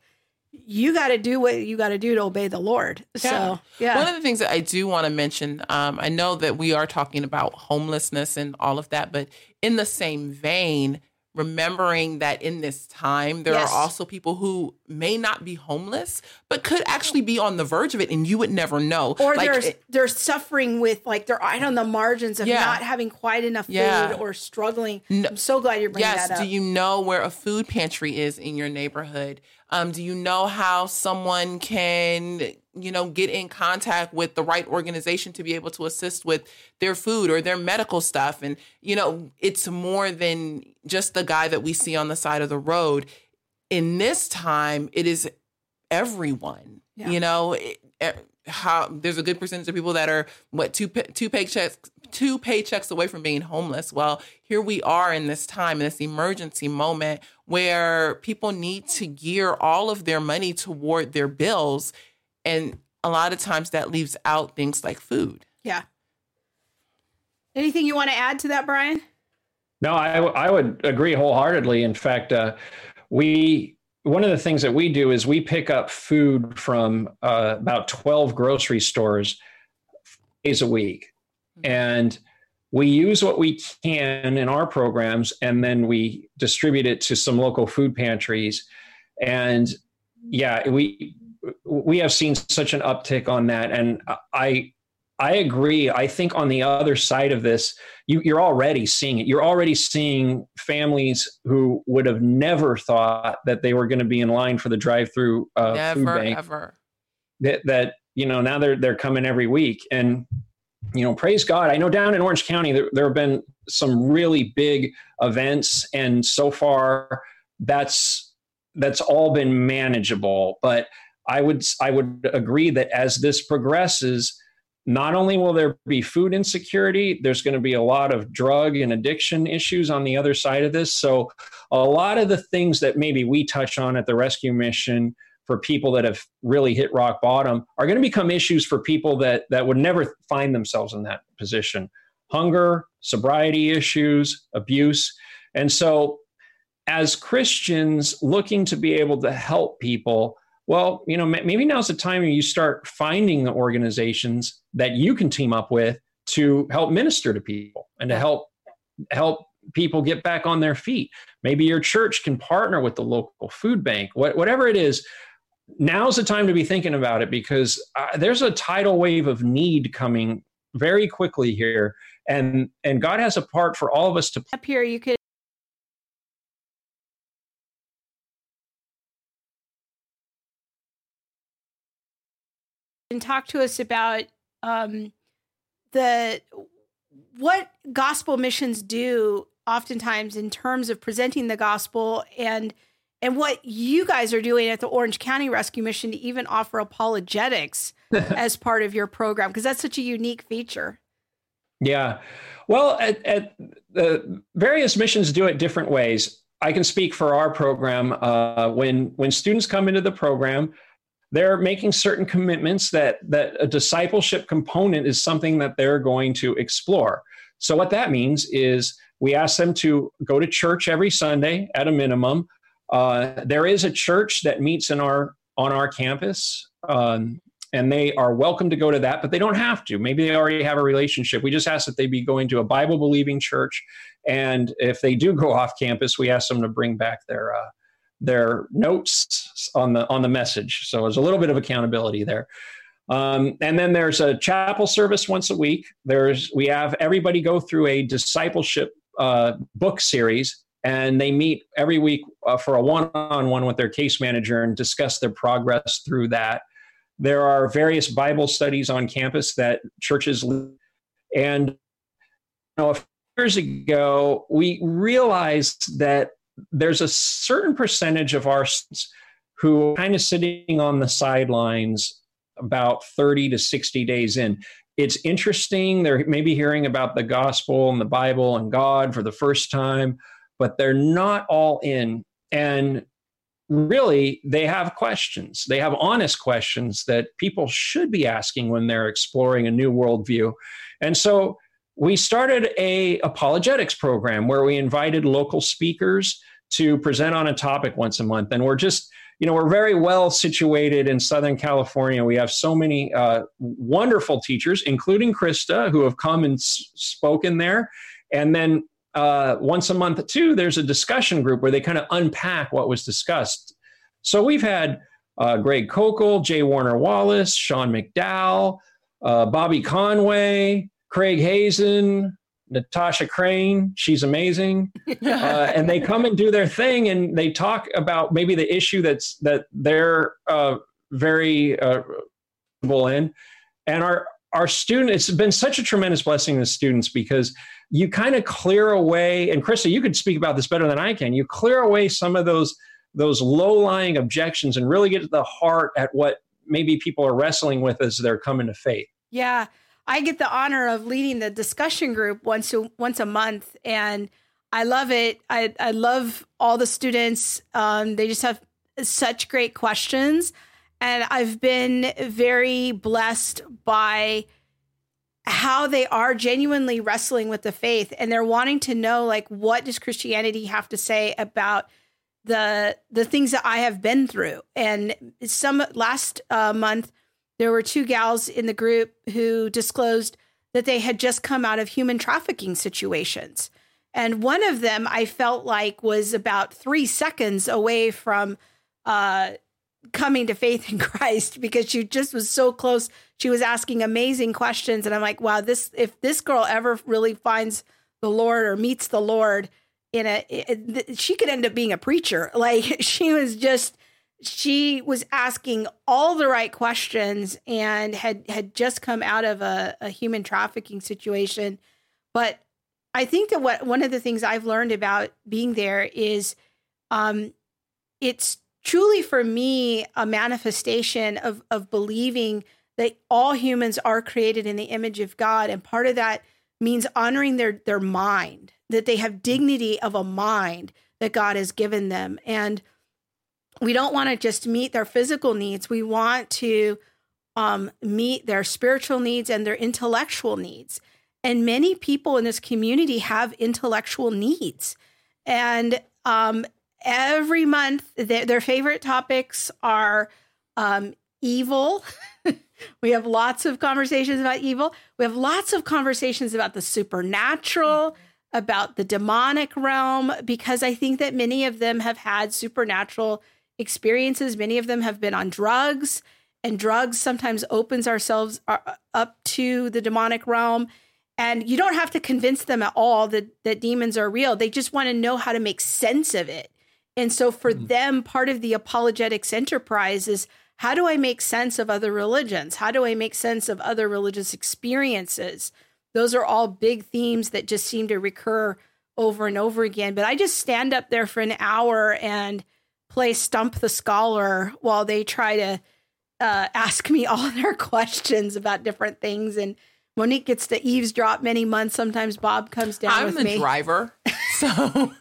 you got to do what you got to do to obey the Lord. Yeah. So, yeah. One of the things that I do want to mention, um, I know that we are talking about homelessness and all of that, but in the same vein, remembering that in this time there yes. are also people who may not be homeless but could actually be on the verge of it and you would never know or like, they're, they're suffering with like they're right on the margins of yeah. not having quite enough yeah. food or struggling no, i'm so glad you're bringing yes, that up do you know where a food pantry is in your neighborhood um, do you know how someone can you know get in contact with the right organization to be able to assist with their food or their medical stuff and you know it's more than just the guy that we see on the side of the road in this time it is everyone yeah. you know it, how there's a good percentage of people that are what two two paychecks two paychecks away from being homeless. Well, here we are in this time, in this emergency moment where people need to gear all of their money toward their bills and a lot of times that leaves out things like food. Yeah. Anything you want to add to that, Brian? No, I, I would agree wholeheartedly. In fact, uh, we one of the things that we do is we pick up food from uh, about 12 grocery stores days a week. Mm-hmm. And we use what we can in our programs and then we distribute it to some local food pantries. And yeah we we have seen such an uptick on that. And i i agree. I think on the other side of this you, you're already seeing it. You're already seeing families who would have never thought that they were going to be in line for the drive-through uh, Never, food bank. ever. that, that you know now they're they're coming every week. And you know, praise God. I know down in Orange County, there, there have been some really big events, and so far, that's that's all been manageable. But I would I would agree that as this progresses, not only will there be food insecurity, there's going to be a lot of drug and addiction issues on the other side of this. So, a lot of the things that maybe we touch on at the rescue mission for people that have really hit rock bottom are going to become issues for people that that would never find themselves in that position. Hunger sobriety issues abuse. And so as christians looking to be able to help people well you know maybe now's the time you start finding the organizations that you can team up with to help minister to people and to help help people get back on their feet. Maybe your church can partner with the local food bank whatever it is now's the time to be thinking about it because uh, there's a tidal wave of need coming very quickly here and and god has a part for all of us to up here you could and talk to us about um, the what gospel missions do oftentimes in terms of presenting the gospel and and what you guys are doing at the Orange County Rescue Mission to even offer apologetics as part of your program because that's such a unique feature. Yeah. Well, at, at the various missions do it different ways. I can speak for our program. Uh, when when students come into the program, they're making certain commitments that that a discipleship component is something that they're going to explore. So what that means is we ask them to go to church every Sunday at a minimum. Uh, there is a church that meets in our on our campus, um, and they are welcome to go to that, but they don't have to. Maybe they already have a relationship. We just ask that they be going to a Bible believing church, and if they do go off campus, we ask them to bring back their uh, their notes on the on the message. So there's a little bit of accountability there. Um, and then there's a chapel service once a week. There's we have everybody go through a discipleship uh, book series and they meet every week uh, for a one-on-one with their case manager and discuss their progress through that. There are various bible studies on campus that churches and you know a few years ago we realized that there's a certain percentage of our who are kind of sitting on the sidelines about 30 to 60 days in. It's interesting they're maybe hearing about the gospel and the bible and god for the first time but they're not all in. And really, they have questions. They have honest questions that people should be asking when they're exploring a new worldview. And so we started a apologetics program where we invited local speakers to present on a topic once a month. And we're just, you know, we're very well situated in Southern California. We have so many uh, wonderful teachers, including Krista, who have come and s- spoken there. And then uh, once a month too, there's a discussion group where they kind of unpack what was discussed. So we've had uh, Greg Koukl, J. Warner Wallace, Sean McDowell, uh, Bobby Conway, Craig Hazen, Natasha Crain. She's amazing, uh, and they come and do their thing, and they talk about maybe the issue that's that they're uh, very uh, in, and our our student. It's been such a tremendous blessing to students because you kind of clear away, and Krista, you could speak about this better than I can. You clear away some of those those low-lying objections and really get to the heart at what maybe people are wrestling with as they're coming to faith. Yeah. I get the honor of leading the discussion group once a, once a month, and I love it. I, I love all the students. Um, they just have such great questions, and I've been very blessed by how they are genuinely wrestling with the faith and they're wanting to know like what does christianity have to say about the the things that i have been through and some last uh, month there were two gals in the group who disclosed that they had just come out of human trafficking situations. And one of them I felt like was about three seconds away from uh, coming to faith in Christ because she just was so close. She was asking amazing questions. And I'm like, wow, this, if this girl ever really finds the Lord or meets the Lord in a, it, she could end up being a preacher. Like she was just, she was asking all the right questions and had had just come out of a, a human trafficking situation. But I think that what one of the things I've learned about being there is um, it's truly for me a manifestation of of believing that all humans are created in the image of God. And part of that means honoring their their mind, that they have dignity of a mind that God has given them. And we don't want to just meet their physical needs. We want to um, meet their spiritual needs and their intellectual needs. And many people in this community have intellectual needs. And um, every month, their, their favorite topics are um, evil. we have lots of conversations about evil. We have lots of conversations about the supernatural, about the demonic realm, because I think that many of them have had supernatural experiences. Many of them have been on drugs, and drugs sometimes opens ourselves uh, up to the demonic realm. And you don't have to convince them at all that, that demons are real. They just want to know how to make sense of it. And so for mm-hmm. them, part of the apologetics enterprise is how do I make sense of other religions? How do I make sense of other religious experiences? Those are all big themes that just seem to recur over and over again. But I just stand up there for an hour and play Stump the Scholar while they try to uh, ask me all their questions about different things. And Monique gets to eavesdrop many months. Sometimes Bob comes down I'm the me. driver. So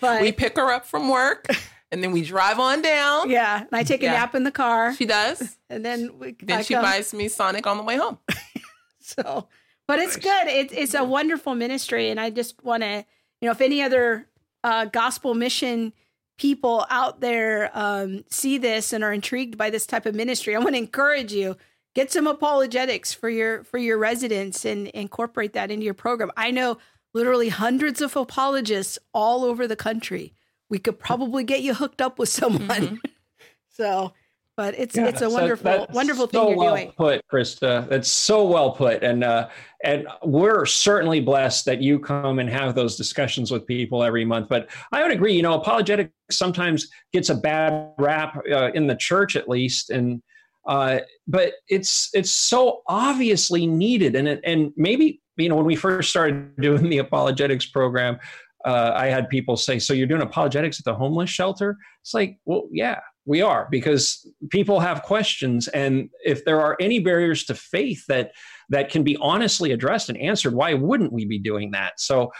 but we pick her up from work and then we drive on down. Yeah. And I take a yeah. nap in the car. She does. And then we, then I she come. buys me Sonic on the way home. so, but it's good. It, it's a wonderful ministry. And I just want to, you know, if any other uh, gospel mission people out there um, see this and are intrigued by this type of ministry, I want to encourage you get some apologetics for your for your residents and incorporate that into your program. I know literally hundreds of apologists all over the country. We could probably get you hooked up with someone. Mm-hmm. so but it's yeah, it's a wonderful wonderful thing so you're well doing. Put, Krista. That's so well put, and uh, and we're certainly blessed that you come and have those discussions with people every month. But I would agree. You know, apologetics sometimes gets a bad rap uh, in the church, at least, and uh, but it's it's so obviously needed, and it, and maybe you know when we first started doing the apologetics program. Uh, I had people say, "So you're doing apologetics at the homeless shelter?" It's like, well, yeah, we are because people have questions and if there are any barriers to faith that that can be honestly addressed and answered why wouldn't we be doing that so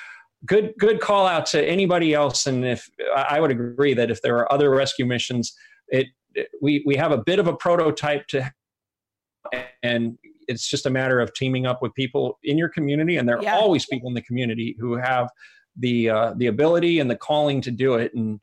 good good call out to anybody else and if i would agree that if there are other rescue missions it, we we have a bit of a prototype to and it's just a matter of teaming up with people in your community and there are yeah. always people in the community who have the uh, the ability and the calling to do it and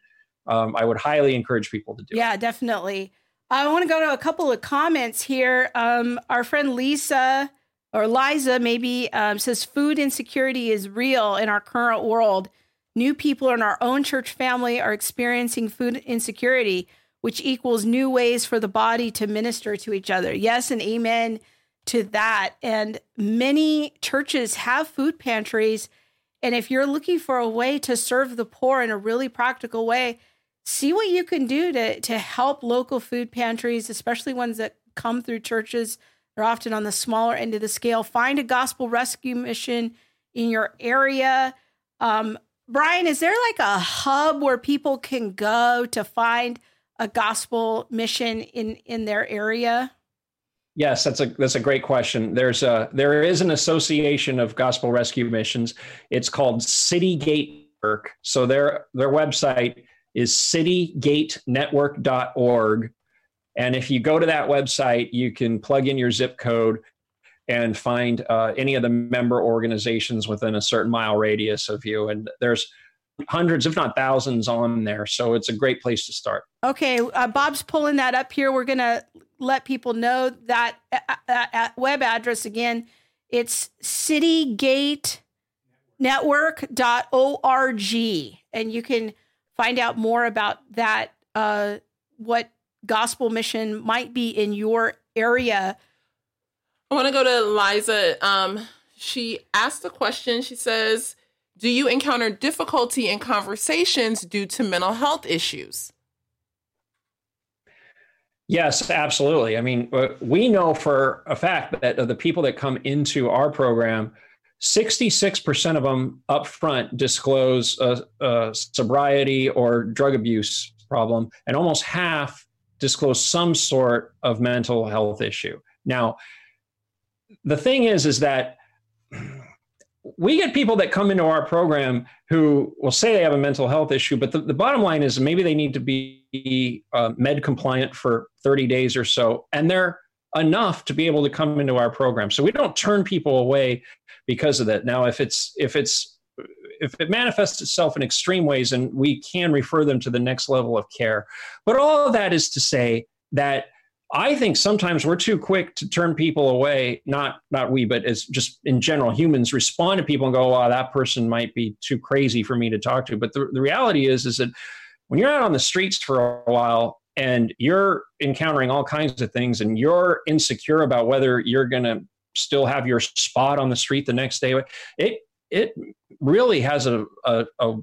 um, I would highly encourage people to do. It. Yeah, definitely. I want to go to a couple of comments here. Um, our friend Lisa or Liza maybe um, says food insecurity is real in our current world. New people in our own church family are experiencing food insecurity, which equals new ways for the body to minister to each other. Yes, and amen to that. And many churches have food pantries. And if you're looking for a way to serve the poor in a really practical way, see what you can do to to help local food pantries, especially ones that come through churches. They're often on the smaller end of the scale. Find a gospel rescue mission in your area. Um, Brian, is there like a hub where people can go to find a gospel mission in in their area? Yes, that's a that's a great question. There's a there is an association of gospel rescue missions. It's called City Gate Work. So their their website is citygatenetwork.org. And if you go to that website, you can plug in your zip code and find uh, any of the member organizations within a certain mile radius of you. And there's hundreds, if not thousands, on there. So it's a great place to start. Okay. Uh, Bob's pulling that up here. We're going to let people know that uh, uh, uh, web address again It's citygatenetwork.org. And you can find out more about that, uh, what gospel mission might be in your area. I want to go to Liza. Um, she asked a question. She says, Do you encounter difficulty in conversations due to mental health issues? Yes, absolutely. I mean, uh, we know for a fact that of the people that come into our program, 66% of them up front disclose a, a sobriety or drug abuse problem, and almost half disclose some sort of mental health issue. Now, the thing is, is that we get people that come into our program who will say they have a mental health issue, but the, the bottom line is maybe they need to be uh, med compliant for 30 days or so, and they're enough to be able to come into our program. So we don't turn people away because of that. Now, if it's if it's if it manifests itself in extreme ways, and we can refer them to the next level of care. But all of that is to say that I think sometimes we're too quick to turn people away. Not not we, but as just in general, humans respond to people and go, "Wow, that person might be too crazy for me to talk to." But the, the reality is, is that when you're out on the streets for a while and you're encountering all kinds of things, and you're insecure about whether you're going to still have your spot on the street the next day, it it really has a, a, a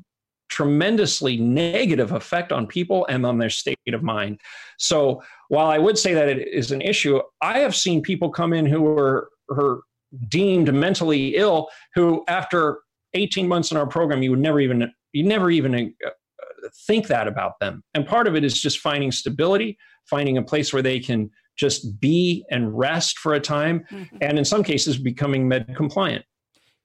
tremendously negative effect on people and on their state of mind. So while I would say that it is an issue, I have seen people come in who are, are deemed mentally ill who after 18 months in our program you would never even you never even uh, think that about them. And part of it is just finding stability, finding a place where they can just be and rest for a time mm-hmm. and in some cases becoming med compliant.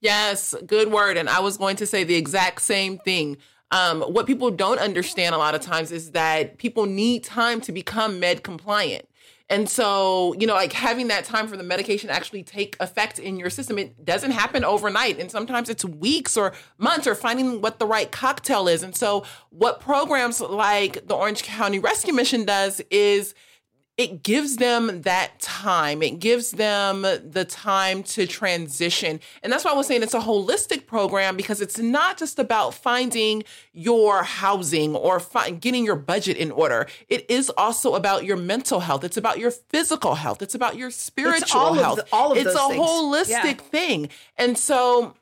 Yes, good word. And I was going to say the exact same thing. Um, what people don't understand a lot of times is that people need time to become med compliant. And so, you know, like having that time for the medication actually take effect in your system, it doesn't happen overnight. And sometimes it's weeks or months or finding what the right cocktail is. And so, what programs like the Orange County Rescue Mission does is it gives them that time. It gives them the time to transition. And that's why I was saying it's a holistic program because it's not just about finding your housing or fi- getting your budget in order. It is also about your mental health. It's about your physical health. It's about your spiritual health. The, all of it's a things. holistic yeah. thing. And so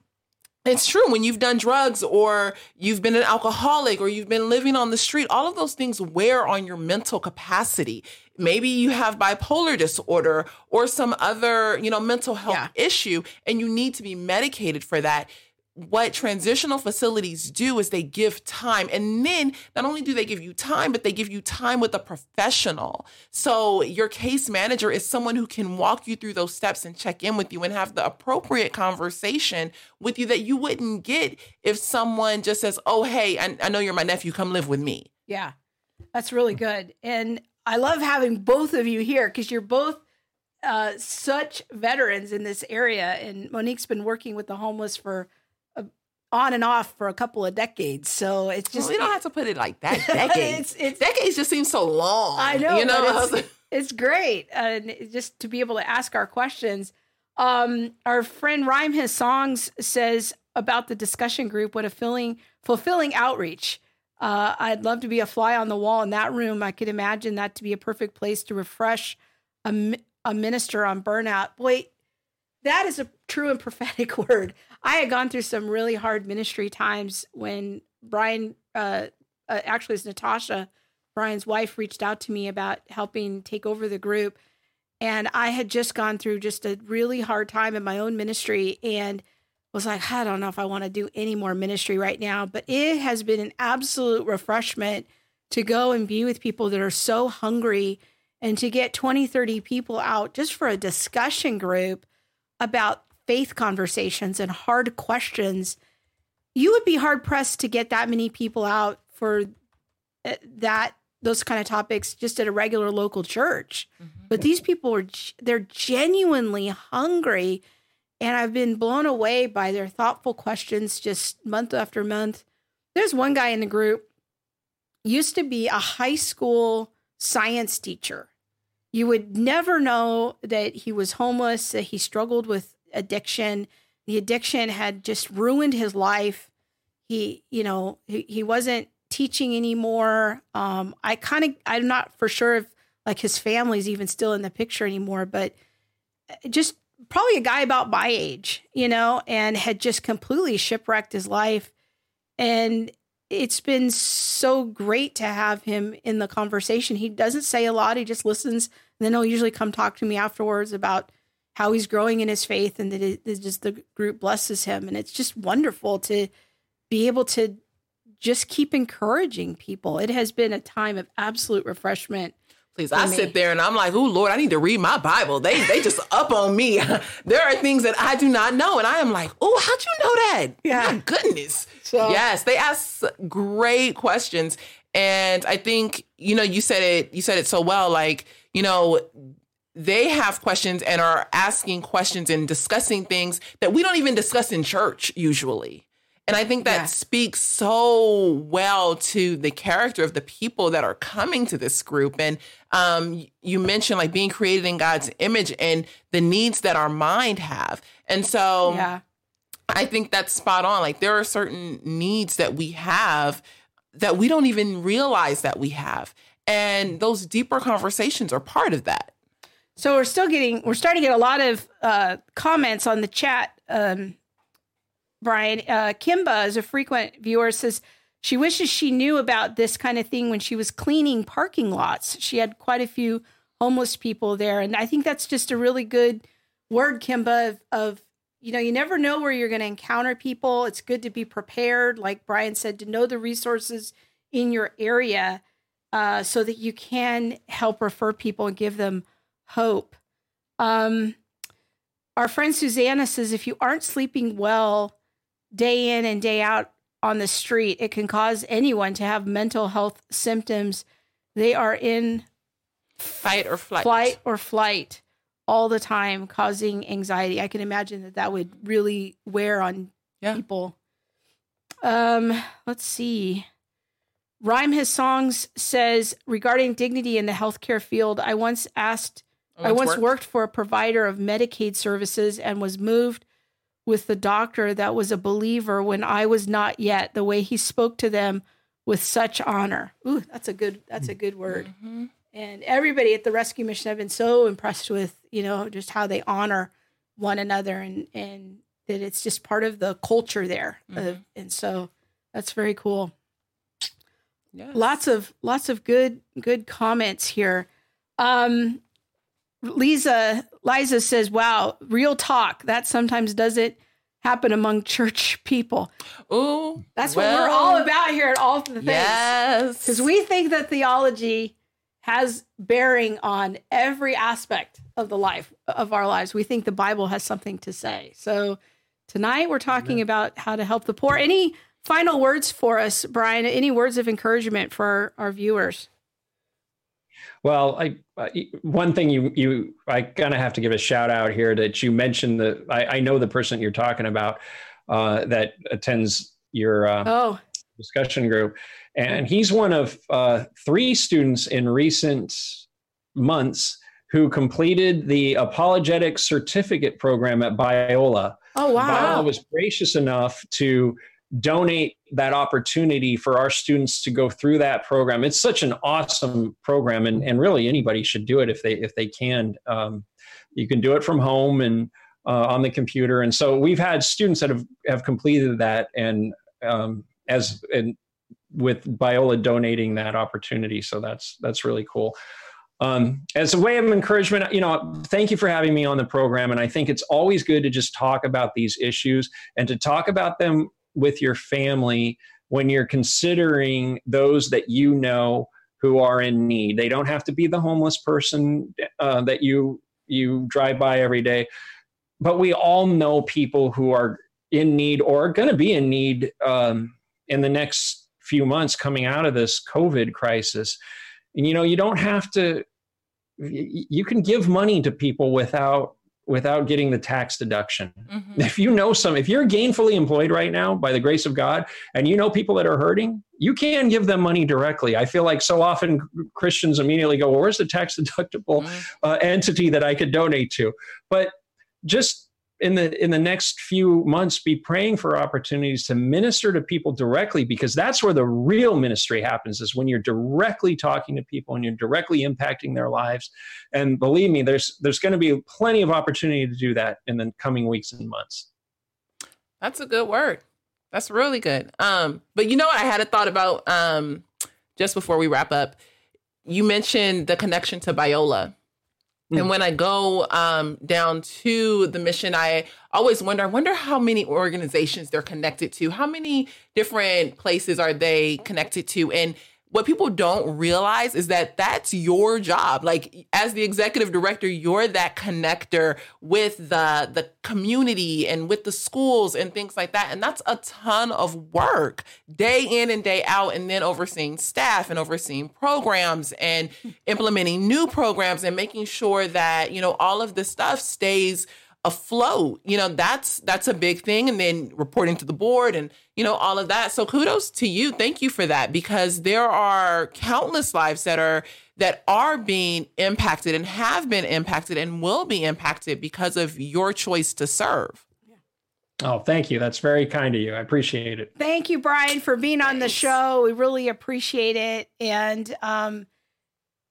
it's true when you've done drugs or you've been an alcoholic or you've been living on the street, all of those things wear on your mental capacity. Maybe you have bipolar disorder or some other, you know, mental health yeah. issue and you need to be medicated for that what transitional facilities do is they give time. And then not only do they give you time, but they give you time with a professional. So your case manager is someone who can walk you through those steps and check in with you and have the appropriate conversation with you that you wouldn't get if someone just says, Oh, hey, I, I know you're my nephew, come live with me. Yeah, that's really good. And I love having both of you here because you're both uh, such veterans in this area. And Monique's been working with the homeless for on and off for a couple of decades. So it's just well, we don't have to put it like that. Decades, it's, it's, decades just seems so long. I know, you know, it's, it's, great, and just to be able to ask our questions. Um, our friend Rhyme His Songs says about the discussion group, what a filling, fulfilling outreach. Uh, I'd love to be a fly on the wall in that room. I could imagine that to be a perfect place to refresh a, a minister on burnout. Boy, that is a true and prophetic word. I had gone through some really hard ministry times when Brian, uh, uh, actually, it's Natasha, Brian's wife, reached out to me about helping take over the group. And I had just gone through just a really hard time in my own ministry and was like, I don't know if I want to do any more ministry right now. But it has been an absolute refreshment to go and be with people that are so hungry and to get 20, 30 people out just for a discussion group about faith conversations and hard questions, you would be hard pressed to get that many people out for uh, that those kind of topics just at a regular local church. Mm-hmm. But these people are they're genuinely hungry and I've been blown away by their thoughtful questions just month after month. There's one guy in the group used to be a high school science teacher. You would never know that he was homeless, that he struggled with addiction. The addiction had just ruined his life. He, you know, he, he wasn't teaching anymore. Um, I kind of, I'm not for sure if like his family's even still in the picture anymore, but uh, just probably a guy about my age, you know, and had just completely shipwrecked his life. And it's been so great to have him in the conversation. He doesn't say a lot, he just listens. And then he'll usually come talk to me afterwards about how he's growing in his faith and that it, it just the group blesses him. And it's just wonderful to be able to just keep encouraging people. It has been a time of absolute refreshment Please, I me. sit there and I'm like, oh Lord, I need to read my Bible. They they just up on me. there are things that I do not know, and I am like, oh, how'd you know that? Yeah, my goodness. So, yes, they ask great questions, and I think you know you said it. You said it so well. Like you know, they have questions and are asking questions and discussing things that we don't even discuss in church usually. And I think that yeah. speaks so well to the character of the people that are coming to this group. And um, you mentioned like being created in God's image and the needs that our mind have. And so yeah. I think that's spot on. Like there are certain needs that we have that we don't even realize that we have. And those deeper conversations are part of that. So we're still getting, we're starting to get a lot of uh, comments on the chat. Um, Brian. Uh, Kimba is a frequent viewer, says she wishes she knew about this kind of thing when she was cleaning parking lots. She had quite a few homeless people there. And I think that's just a really good word, Kimba, of, of you know, you never know where you're going to encounter people. It's good to be prepared, like Brian said, to know the resources in your area uh, so that you can help refer people and give them hope. Um, our friend Susanna says if you aren't sleeping well, day in and day out on the street. It can cause anyone to have mental health symptoms. They are in fight or flight. Flight or flight all the time, causing anxiety. I can imagine that that would really wear on yeah. people. Um, let's see. Rhyme His Songs says regarding dignity in the healthcare field, I once asked, I once worked. worked for a provider of Medicaid services and was moved with the doctor that was a believer when I was not yet, the way he spoke to them with such honor. Ooh, that's a good that's a good word. Mm-hmm. And everybody at the rescue mission I've been so impressed with, you know, just how they honor one another and and that it's just part of the culture there. Mm-hmm. Uh, and so that's very cool. Yes. Lots of lots of good good comments here. Um Lisa Liza says, "Wow, real talk. That sometimes doesn't happen among church people." Oh, that's well, what we're all about here at all the things. Yes, because we think that theology has bearing on every aspect of the life of our lives. We think the Bible has something to say. So tonight we're talking Amen. about how to help the poor. Any final words for us, Brian? Any words of encouragement for our, our viewers? Well, I, one thing you you I kind of have to give a shout out here that you mentioned that I, I know the person you're talking about uh, that attends your uh, oh. discussion group, and he's one of uh, three students in recent months who completed the apologetic certificate program at Biola. Oh wow! Biola was gracious enough to donate that opportunity for our students to go through that program. It's such an awesome program, and, and really anybody should do it if they if they can. Um, you can do it from home and uh, on the computer, and so we've had students that have have completed that, and um, as and with Biola donating that opportunity, so that's that's really cool. Um, as a way of encouragement, you know, thank you for having me on the program. And I think it's always good to just talk about these issues and to talk about them with your family when you're considering those that you know who are in need. They don't have to be the homeless person uh, that you you drive by every day, but we all know people who are in need or going to be in need um, in the next few months coming out of this COVID crisis. And you know, you don't have to. You can give money to people without without getting the tax deduction. Mm-hmm. If you know some, if you're gainfully employed right now by the grace of God and you know people that are hurting, you can give them money directly. I feel like so often Christians immediately go, well, where's the tax deductible mm-hmm. uh, entity that I could donate to? But just in the in the next few months be praying for opportunities to minister to people directly because that's where the real ministry happens is when you're directly talking to people and you're directly impacting their lives. And believe me there's there's going to be plenty of opportunity to do that in the coming weeks and months. That's a good word. That's really good. Um but you know what i had a thought about um just before we wrap up? You mentioned the connection to biola Mm. And when I go um, down to the mission, I always wonder, I wonder how many organizations they're connected to. How many different places are they connected to? And what people don't realize is that that's your job. Like as the executive director, you're that connector with the the community and with the schools and things like that. And that's a ton of work day in and day out and then overseeing staff and overseeing programs and hmm. implementing new programs and making sure that, you know, all of this stuff stays afloat. You know, that's that's a big thing. And then reporting to the board and, you know, all of that. So kudos to you. Thank you for that because there are countless lives that are that are being impacted and have been impacted and will be impacted because of your choice to serve. Oh, thank you. That's very kind of you. I appreciate it. Thank you, Brian, for being on the show. We really appreciate it. And um,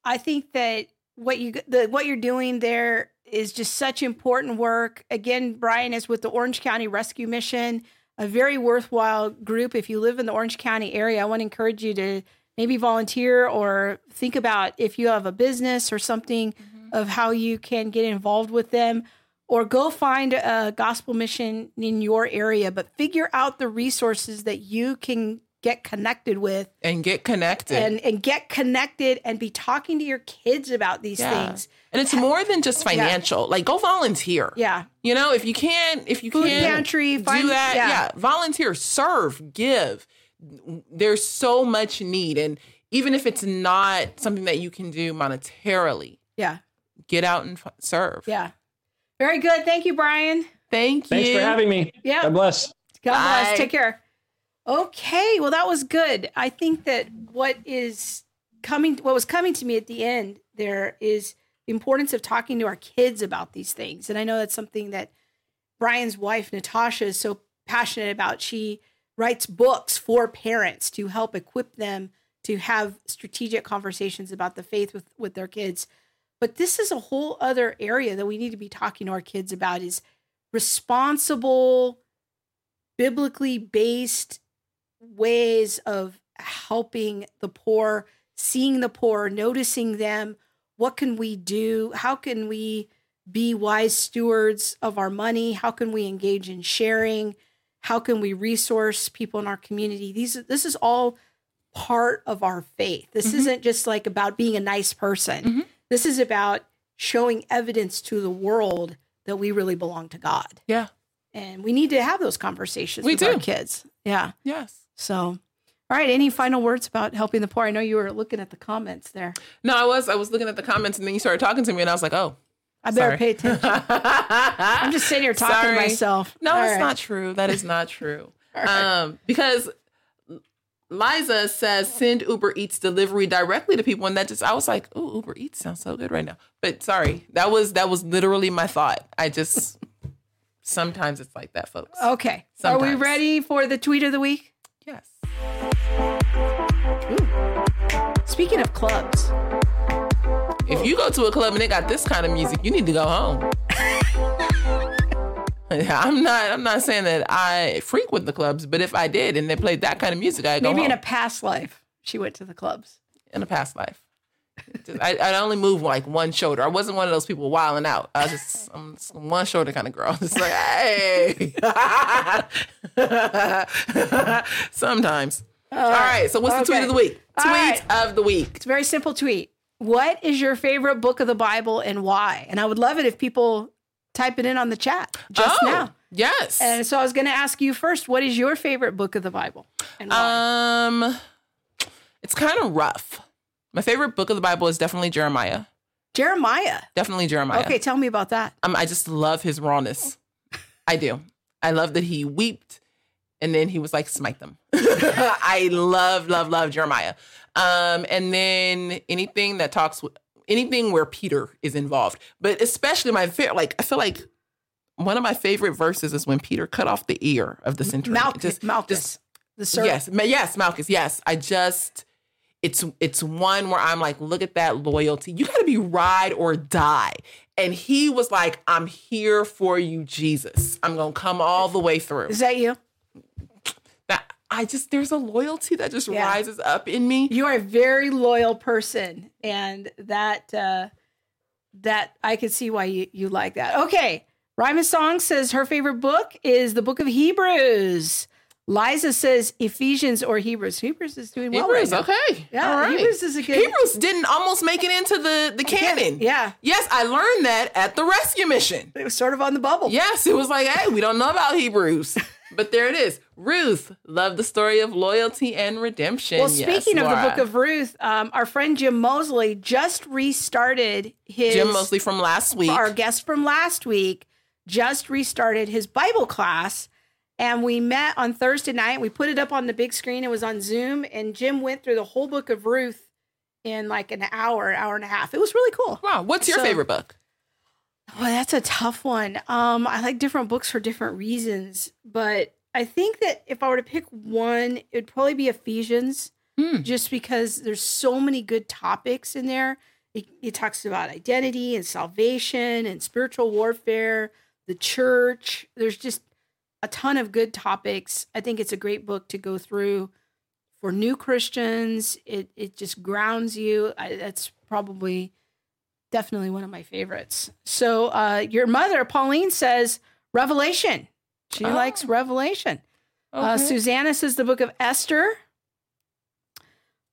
I think that what you the what you're doing there is just such important work. Again, Brian is with the Orange County Rescue Mission, a very worthwhile group. If you live in the Orange County area, I want to encourage you to maybe volunteer or think about if you have a business or something mm-hmm. of how you can get involved with them or go find a gospel mission in your area, but figure out the resources that you can get connected with and get connected. And, and get connected and be talking to your kids about these yeah. things. And it's more than just financial. Yeah. like go volunteer. Yeah. You know if you can't if you Food can pantry do find, that yeah. yeah. Volunteer serve give. There's so much need. And even if it's not something that you can do monetarily yeah. get out and f- serve. Yeah. Very good. Thank you brian. Thank you thanks for having me. Yeah. God bless. God Bye. bless take care Okay, well that was good. I think that what is coming what was coming to me at the end there is the importance of talking to our kids about these things. And I know that's something that Brian's wife Natasha is so passionate about. She writes books for parents to help equip them to have strategic conversations about the faith with with their kids. But this is a whole other area that we need to be talking to our kids about is responsible biblically based ways of helping the poor, seeing the poor, noticing them. What can we do? How can we be wise stewards of our money? How can we engage in sharing? How can we resource people in our community? These this is all part of our faith. This mm-hmm. isn't just like about being a nice person. Mm-hmm. This is about showing evidence to the world that we really belong to God. Yeah. And we need to have those conversations we with do. our kids. Yeah. Yes. So, all right. Any final words about helping the poor? I know you were looking at the comments there. No, I was. I was looking at the comments, and then you started talking to me, and I was like, "Oh, I better sorry. pay attention." I'm just sitting here talking sorry. to myself. No, All it's right. not true. That is not true. right. um, because Liza says send Uber Eats delivery directly to people, and that just I was like, "Oh, Uber Eats sounds so good right now." But sorry, that was that was literally my thought. I just sometimes it's like that, folks. Okay, sometimes. are we ready for the tweet of the week? Speaking of clubs, if you go to a club and they got this kind of music, you need to go home. I'm not. I'm not saying that I frequent the clubs, but if I did and they played that kind of music, I go. maybe in a past life she went to the clubs. In a past life, I, I only move like one shoulder. I wasn't one of those people wilding out. I was just I'm just one shoulder kind of girl. It's like, hey. Sometimes. All right. So what's okay. the tweet of the week? All tweet right. of the week. It's a very simple tweet. What is your favorite book of the Bible and why? And I would love it if people type it in on the chat just oh, now. Yes. And so I was going to ask you first, what is your favorite book of the Bible? And why? Um, it's kind of rough. My favorite book of the Bible is definitely Jeremiah. Jeremiah. Definitely Jeremiah. Okay, tell me about that. Um, I just love his rawness. I do. I love that he wept and then he was like, smite them. I love, love, love Jeremiah. Um, and then anything that talks with anything where Peter is involved, but especially my favorite, like I feel like one of my favorite verses is when Peter cut off the ear of the centurion. Malchus, Just- Malchus, just- the servant. yes, yes, Malchus. Yes, I just it's it's one where I'm like, look at that loyalty. You got to be ride or die. And he was like, I'm here for you, Jesus. I'm gonna come all the way through. Is that you? I just there's a loyalty that just Yeah. rises up in me. You are a very loyal person, and that uh, that I could see why you, you like that. Okay, Rima Song says her favorite book is the Book of Hebrews. Liza says Ephesians or Hebrews. Hebrews is doing well Hebrews, right okay. Yeah, all right. Hebrews is a good. Hebrews didn't almost make it into the the canon. Yeah, Yes, I learned that at the rescue mission. it was sort of on the bubble. Yes, it was like, hey, we don't know about Hebrews. But there it is. Ruth, love the story of loyalty and redemption. Well, Yes, speaking of the Book of Ruth, um, our friend Jim Mosley just restarted his Jim Mosley from last week. our guest from last week just restarted his Bible class. And we met on Thursday night. We put it up on the big screen. It was on Zoom. And Jim went through the whole book of Ruth in like an hour, hour and a half. It was really cool. wow, what's your So- favorite book? Well, that's a tough one. Um, I like different books for different reasons. But I think that if I were to pick one, it would probably be Ephesians, Hmm. just because there's so many good topics in there. It, it talks about identity and salvation and spiritual warfare, the church. There's just a ton of good topics. I think it's a great book to go through for new Christians. It it just grounds you. I, that's probably definitely one of my favorites. So uh, your mother, Pauline, says Revelation. She Oh. likes Revelation. Uh, Susanna says the book of Esther.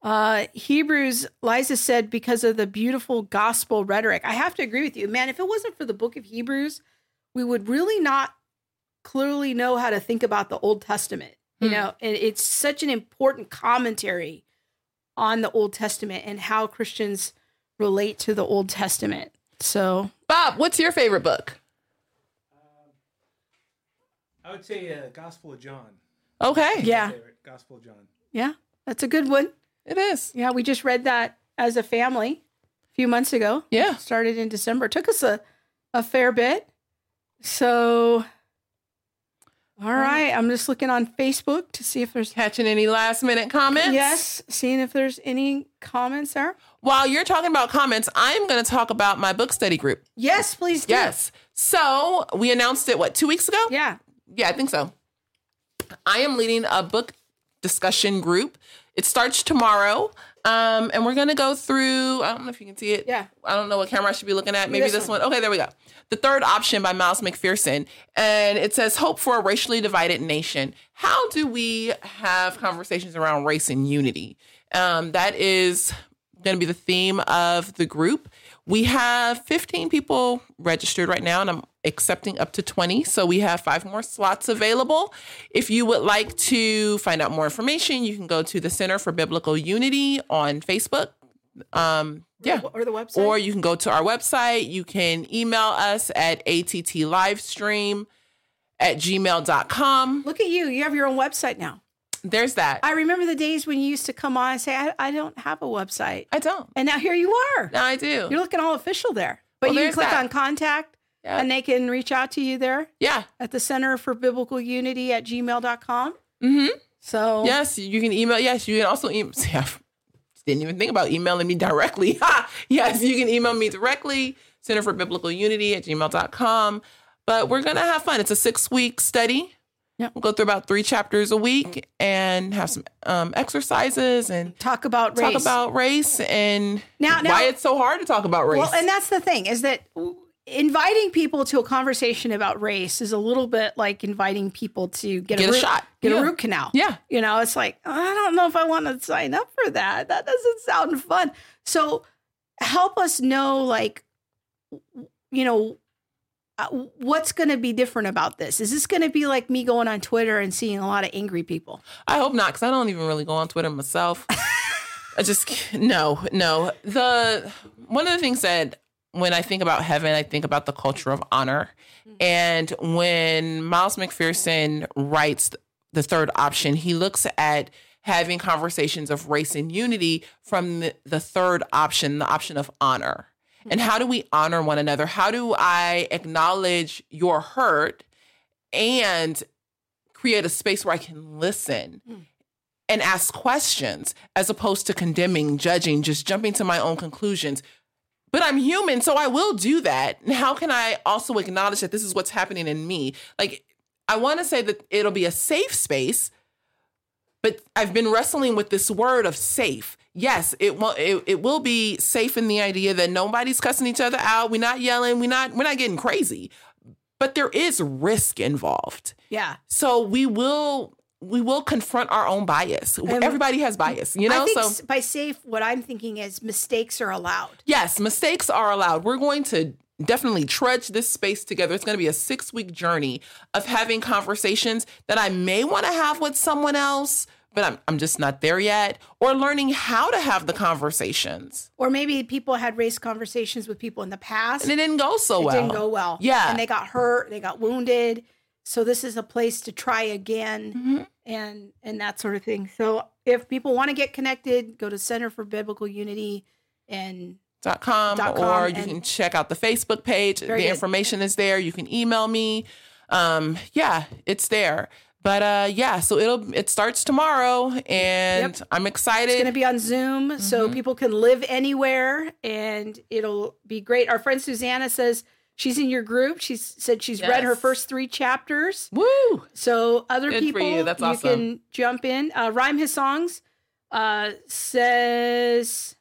Uh, Hebrews, Liza said, because of the beautiful gospel rhetoric. I have to agree with you, man. If it wasn't for the book of Hebrews, we would really not clearly know how to think about the Old Testament. You Hmm. know, and it's such an important commentary on the Old Testament and how Christians relate to the Old Testament. So, Bob, what's your favorite book? I would say uh, Gospel of John. Okay. yeah, Gospel of John. yeah, that's a good one. It is. Yeah, we just read that as a family a few months ago. Yeah. Started in December. Took us a, a fair bit. So, all right. I'm just looking on Facebook to see if there's, Catching any last minute comments? yes, seeing if there's any comments there. While you're talking about comments, I'm going to talk about my book study group. Yes, please do. Yes. So we announced it, what, two weeks ago? Yeah. Yeah, I think so. I am leading a book discussion group. It starts tomorrow. Um, and we're gonna go through. I don't know if you can see it. Yeah. I don't know what camera I should be looking at. Maybe This this, one. one. Okay, there we go. The third option by Miles McPherson. And it says Hope for a Racially Divided Nation. How do we have conversations around race and unity? Um, that is going to be the theme of the group. We have 15 people registered right now, and I'm accepting up to 20. So we have five more slots available. If you would like to find out more information, you can go to the Center for Biblical Unity on Facebook. Um, yeah. Or the website. Or you can go to our website. You can email us at atttlivestream at gmail.com. Look at you. You have your own website now. There's that. I remember the days when you used to come on and say, I, I don't have a website. I don't. And now here you are. Now I do. You're looking all official there. But Well, you can click that. on contact Yeah. and they can reach out to you there Yeah. at the Center for Biblical Unity at gmail.com. Mm-hmm. So, Yes, you can email. Yes, you can also email. See, didn't even think about emailing me directly. Yes, you can email me directly, Center for Biblical Unity at gmail.com. But we're going to have fun. It's a six week study. Yep. We'll go through about three chapters a week and have some um, exercises and talk about race. talk about race and Now- now- why it's so hard to talk about race. Well, and that's the thing is that inviting people to a conversation about race is a little bit like inviting people to get, Get a root, shot. get Yeah. a root canal. Yeah. You know, it's like, I don't know if I want to sign up for that. That doesn't sound fun. So help us know, like, you know, Uh, what's going to be different about this? Is this going to be like me going on Twitter and seeing a lot of angry people? I hope not, because I don't even really go on Twitter myself. I just no, no. The one of the things that when I think about heaven, I think about the culture of honor. Mm-hmm. And when Miles McPherson writes the third option, he looks at having conversations of race and unity from the, the third option, the option of honor. And how do we honor one another? How do I acknowledge your hurt and create a space where I can listen Mm. and ask questions as opposed to condemning, judging, just jumping to my own conclusions? But I'm human, so I will do that. And how can I also acknowledge that this is what's happening in me? Like, I want to say that it'll be a safe space, but I've been wrestling with this word of safe. Yes, it will. It, it will be safe in the idea that nobody's cussing each other out. We're not yelling. We're not. We're not getting crazy. But there is risk involved. Yeah. So we will. We will confront our own bias. And- Everybody has bias, you know. I think so by safe, what I'm thinking is mistakes are allowed. Yes, mistakes are allowed. We're going to definitely trudge this space together. It's going to be a six week journey of having conversations that I may want to have with someone else, but I'm, I'm just not there yet, or learning how to have the conversations. Or maybe people had race conversations with people in the past. And it didn't go so it well. didn't go well. Yeah. And they got hurt, they got wounded. So this is a place to try again Mhm. and and that sort of thing. So if people want to get connected, go to Center for Biblical Unity and Dot com, Dot com, or you can check out the Facebook page. The good. information is there. You can email me. Um, yeah, it's there. But uh, yeah, so it'll it starts tomorrow, and I'm excited. it's going to be on Zoom so Mhm. people can live anywhere and it'll be great. Our friend Susanna says she's in your group. She said she's read her first 3 chapters. Woo! So other Good people, you. That's awesome. can jump in. Uh, Rhyme his songs uh, says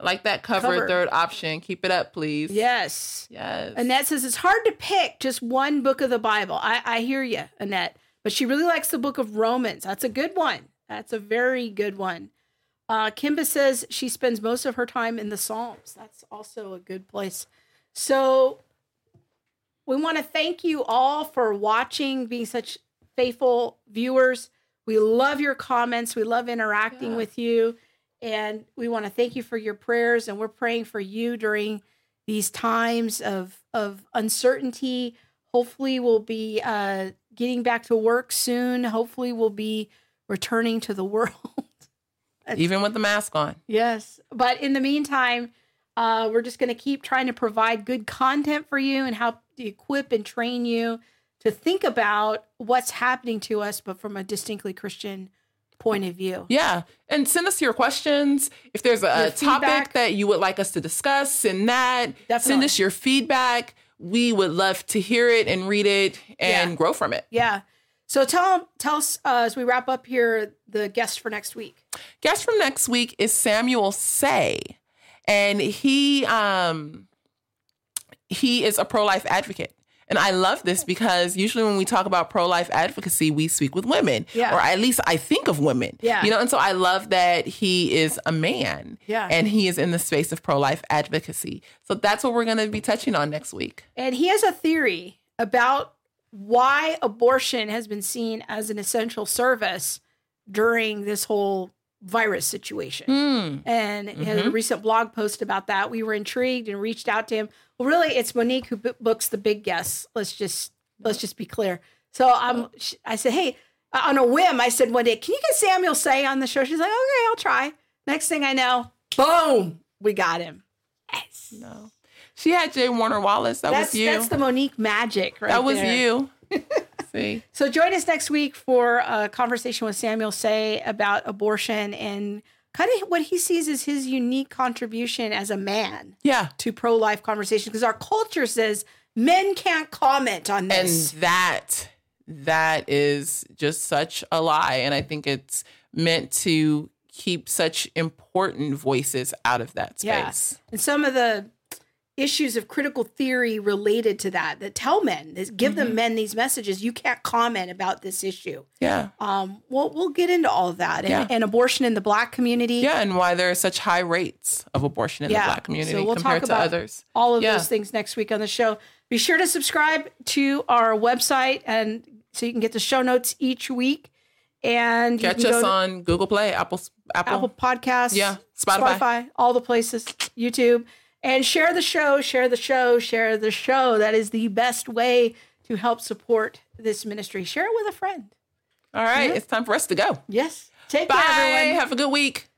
I like that cover, Cover. third option. Keep it up, please. yes. Yes. Annette says it's hard to pick just one book of the Bible. I, I hear you, Annette, but she really likes the book of Romans. That's a good one. That's a very good one. Uh, Kimba says she spends most of her time in the Psalms. That's also a good place. So we want to thank you all for watching, being such faithful viewers. We love your comments. We love interacting Yeah. with you. And we want to thank you for your prayers. And we're praying for you during these times of, of uncertainty. Hopefully, we'll be uh, getting back to work soon. Hopefully, we'll be returning to the world. Even with the mask on. Yes. But in the meantime, uh, we're just going to keep trying to provide good content for you and help equip and train you to think about what's happening to us, but from a distinctly Christian point of view. Yeah. And send us your questions. If there's a, topic that you would like us to discuss, send that. Send us your feedback. We would love to hear it and read it and Yeah. grow from it. Yeah. So tell tell us uh, as we wrap up here the guest for next week. Guest from next week is Samuel Sey. And he um he is a pro-life advocate. And I love this because usually when we talk about pro-life advocacy, we speak with women. Yeah. Or at least I think of women. Yeah. You know, and so I love that he is a man. Yeah. And he is in the space of pro-life advocacy. So that's what we're gonna be touching on next week. And he has a theory about why abortion has been seen as an essential service during this whole virus situation. Hmm. and he had a recent blog post about that. We were intrigued and reached out to him. Well, really, it's Monique who b- books the big guests. Let's just let's just be clear. So um, sh- I said, hey, uh, on a whim, I said one day, can you get Samuel Sey on the show? She's like, okay, I'll try. Next thing I know, boom, we got him. Yes, No. She had J. Warner Wallace. That that's was you. that's the Monique magic, right? that was there. you. See? So join us next week for a conversation with Samuel Sey about abortion and kind of what he sees as his unique contribution as a man Yeah. to pro-life conversation because our culture says men can't comment on this. and that that is just such a lie and i think it's meant to keep such important voices out of that Yeah. space and some of the issues of critical theory related to that that tell men that give them men these messages you can't comment about this issue yeah um we'll, we'll get into all of that and, Yeah. and abortion in the black community yeah and why there are such high rates of abortion in Yeah. the black community So we'll talk compared to about others all of Yeah. those things next week on the show. Be sure to subscribe to our website and so you can get the show notes each week. And you catch us to on google play apple apple, Apple Podcasts, Yeah, Spotify. Spotify, all the places, YouTube, and share the show, share the show, share the show. That is the best way to help support this ministry. Share it with a friend. all right it's time for us to go Yes. Take bye care, everyone. have a good week